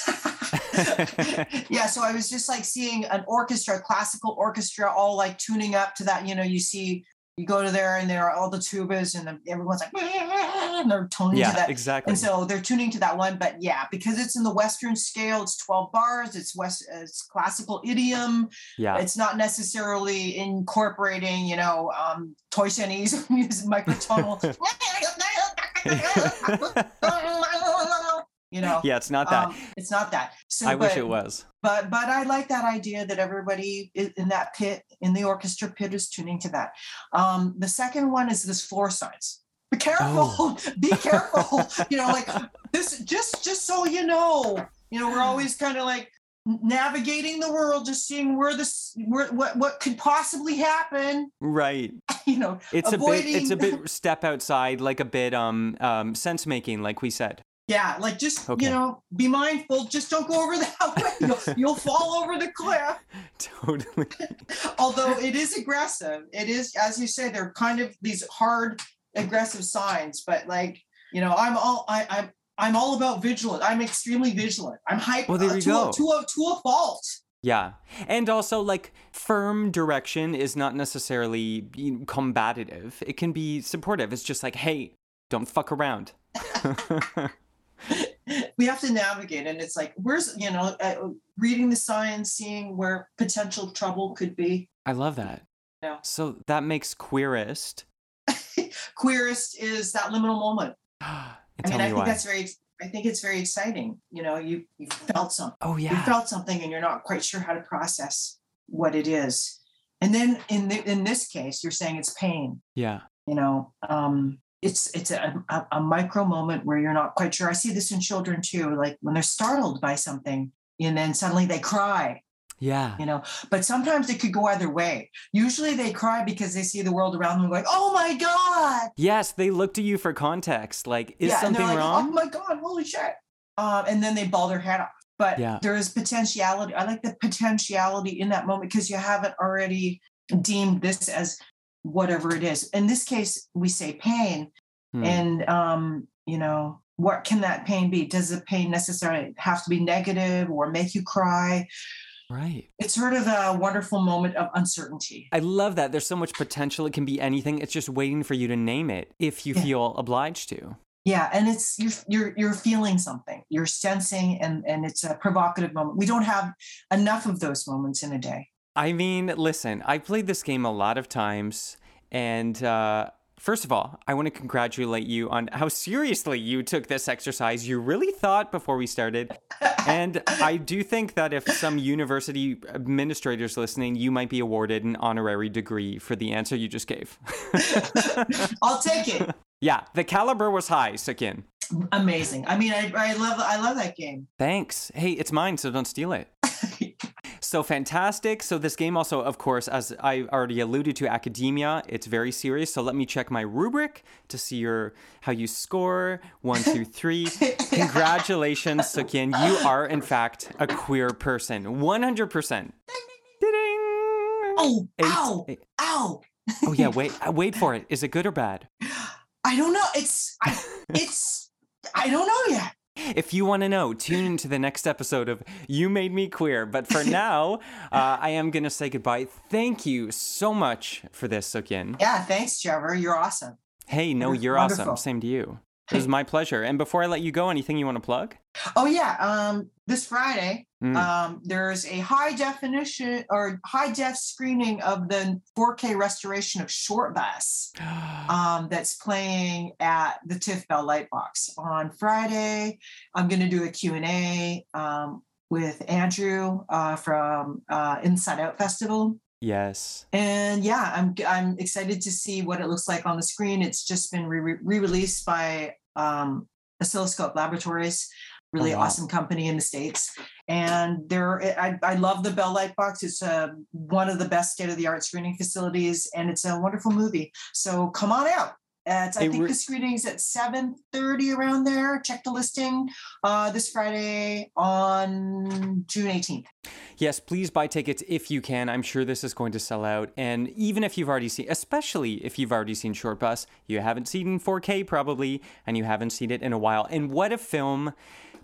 yeah, so I was just like seeing an orchestra, classical orchestra, all like tuning up to that. You know, you see, you go to there and there are all the tubas and everyone's like, and they're tuning to Yeah, that. exactly. And so they're tuning to that one, but yeah, because it's in the Western scale, it's 12 bars, it's West, it's classical idiom. yeah. It's not necessarily incorporating, you know, um, Toy Chinese music, microtonal. you know, yeah, it's not that. um, it's not that. So, I wish it was. but but I like that idea that everybody in that pit in the orchestra pit is tuning to that. Um, the second one is this floor signs. Be careful, Oh. be careful. you know, like this just just so you know, you know, we're always kind of like navigating the world, just seeing where this where what what could possibly happen. Right. You know, It's a bit it's a bit step outside, like a bit um um sense making, like we said. Yeah, like just Okay. you know, be mindful. Just don't go over that way. You'll, you'll fall over the cliff. Totally. although it is aggressive it is as you say they're kind of these hard aggressive signs but like you know i'm all I, i'm i'm all about vigilant i'm extremely vigilant i'm hyper Well, there uh, you to, go. A, to a to a fault Yeah. And also like firm direction is not necessarily you know, combative. It can be supportive. It's just like, hey, don't fuck around. We have to navigate, and it's like, where's you know, uh, reading the signs, seeing where potential trouble could be. I love that. Yeah. So that makes queerest. Queerest is that liminal moment. and I mean, I me think why. that's very. I think it's very exciting. You know, you you felt something. oh yeah You felt something, and you're not quite sure how to process what it is. And then in the, in this case, you're saying it's pain. yeah. You know, um, it's it's a, a, a micro moment where you're not quite sure. I see this in children too, like when they're startled by something, and then suddenly they cry. Yeah. You know, but sometimes it could go either way. Usually they cry because they see the world around them going, "Oh my god!" Yes, they look to you for context. Like, is yeah, something they're like, wrong? Oh my god! Holy shit! Um, and then they ball their head off. But Yeah. there is potentiality. I like the potentiality in that moment because you haven't already deemed this as whatever it is. In this case, we say pain, Hmm. and um, you know, what can that pain be? Does the pain necessarily have to be negative or make you cry? right. It's sort of a wonderful moment of uncertainty. I love that. There's so much potential. It can be anything. It's just waiting for you to name it if you Yeah. feel obliged to. Yeah, and it's you're you're you're feeling something. You're sensing, and and it's a provocative moment. We don't have enough of those moments in a day. I mean, listen, I played this game a lot of times, and uh, first of all, I want to congratulate you on how seriously you took this exercise. You really thought before we started, and I do think that if some university administrators listening, you might be awarded an honorary degree for the answer you just gave. I'll take it. yeah, the caliber was high, Sook-Yin. Amazing. I mean, I, I love I love that game. Thanks. Hey, it's mine, so don't steal it. So fantastic. So this game also, of course, as I already alluded to, academia. It's very serious. So let me check my rubric to see your how you score. One, two, three. Congratulations, Sook-Yin. You are in fact a queer person. One hundred percent. Oh, Eight- ow, eight- ow. Oh yeah, wait, uh, wait for it. Is it good or bad? I don't know. It's I, it's I don't know yet. If you want to know, tune into the next episode of You Made Me Queer. But for now, uh, I am going to say goodbye. Thank you so much for this, Sook-Yin. Yeah, thanks, Trevor. You're awesome. Hey, no, You're you're wonderful. awesome. Same to you. It was my pleasure. And before I let you go, anything you want to plug? Oh yeah. Um, this Friday, Mm. um, there's a high definition or high def screening of the 4K restoration of Shortbus. um, that's playing at the TIFF Bell Lightbox on Friday. I'm going to do a Q&A um, with Andrew uh, from uh, Inside Out Festival. yes. And yeah, I'm I'm excited to see what it looks like on the screen. It's just been re- re-released by um, Oscilloscope Laboratories, really Oh, wow. awesome company in the states. And there, I, I love the Bell Lightbox. It's uh, one of the best state-of-the-art screening facilities, and it's a wonderful movie. So come on out. It's, I think re- the is at 7:30 around there. Check the listing uh, this Friday on June 18th. Yes, please buy tickets if you can. I'm sure this is going to sell out. And even if you've already seen, especially if you've already seen Shortbus, you haven't seen it in 4K probably, and you haven't seen it in a while. And what a film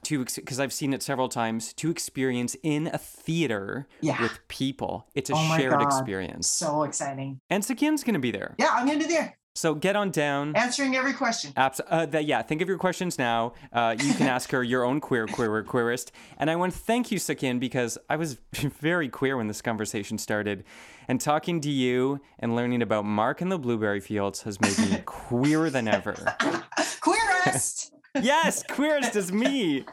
to, because I've seen it several times, to experience in a theater Yeah. with people. It's a Oh my shared God. experience. So exciting. And Sook-Yin's going to be there. Yeah, I'm going to be there So get on down. answering every question. Abs- uh, that, yeah, think of your questions now. Uh, you can ask her your own queer, queer, queerest. And I want to thank you, Sakin, because I was very queer when this conversation started. And talking to you and learning about Mark and the Blueberry Fields has made me queerer than ever. Queerest. Yes, queerest is me.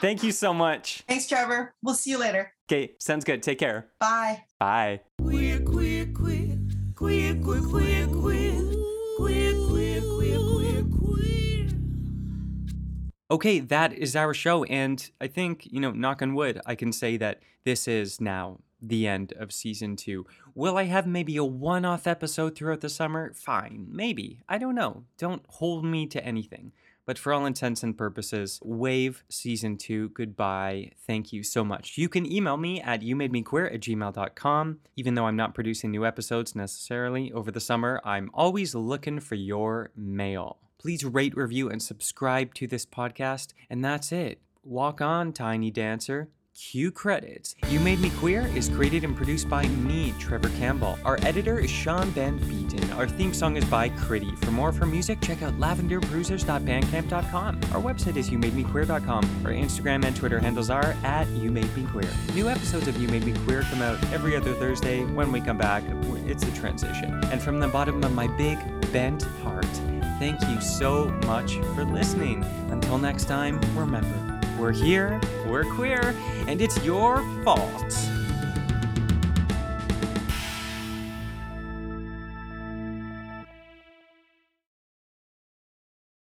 Thank you so much. Thanks, Trevor. We'll see you later. Okay, sounds good. Take care. Bye. Bye. Queer, queer, queer, queer, queer, queer, queer, queer, queer, queer, queer, queer. Okay, that is our show. And I think, you know, knock on wood, I can say that this is now the end of season two. Will I have maybe a one off episode throughout the summer? Fine, maybe. I don't know. Don't hold me to anything. But for all intents and purposes, Wave Season 2, goodbye. Thank you so much. You can email me at youmademequeer at gmail.com. Even though I'm not producing new episodes necessarily over the summer, I'm always looking for your mail. Please rate, review, and subscribe to this podcast. And that's it. Walk on, Tiny Dancer. Cue credits. You Made Me Queer is created and produced by me, Trevor Campbell. Our editor is Sean Ben Beaton. Our theme song is by Critty. For more from music, check out lavenderbruisers.bandcamp.com. Our website is youmademequeer.com. Our Instagram and Twitter handles are at youmademequeer. New episodes of You Made Me Queer come out every other Thursday. When we come back, it's the transition. And from the bottom of my big, bent heart, thank you so much for listening. Until next time, remember, we're here, we're queer, and it's your fault.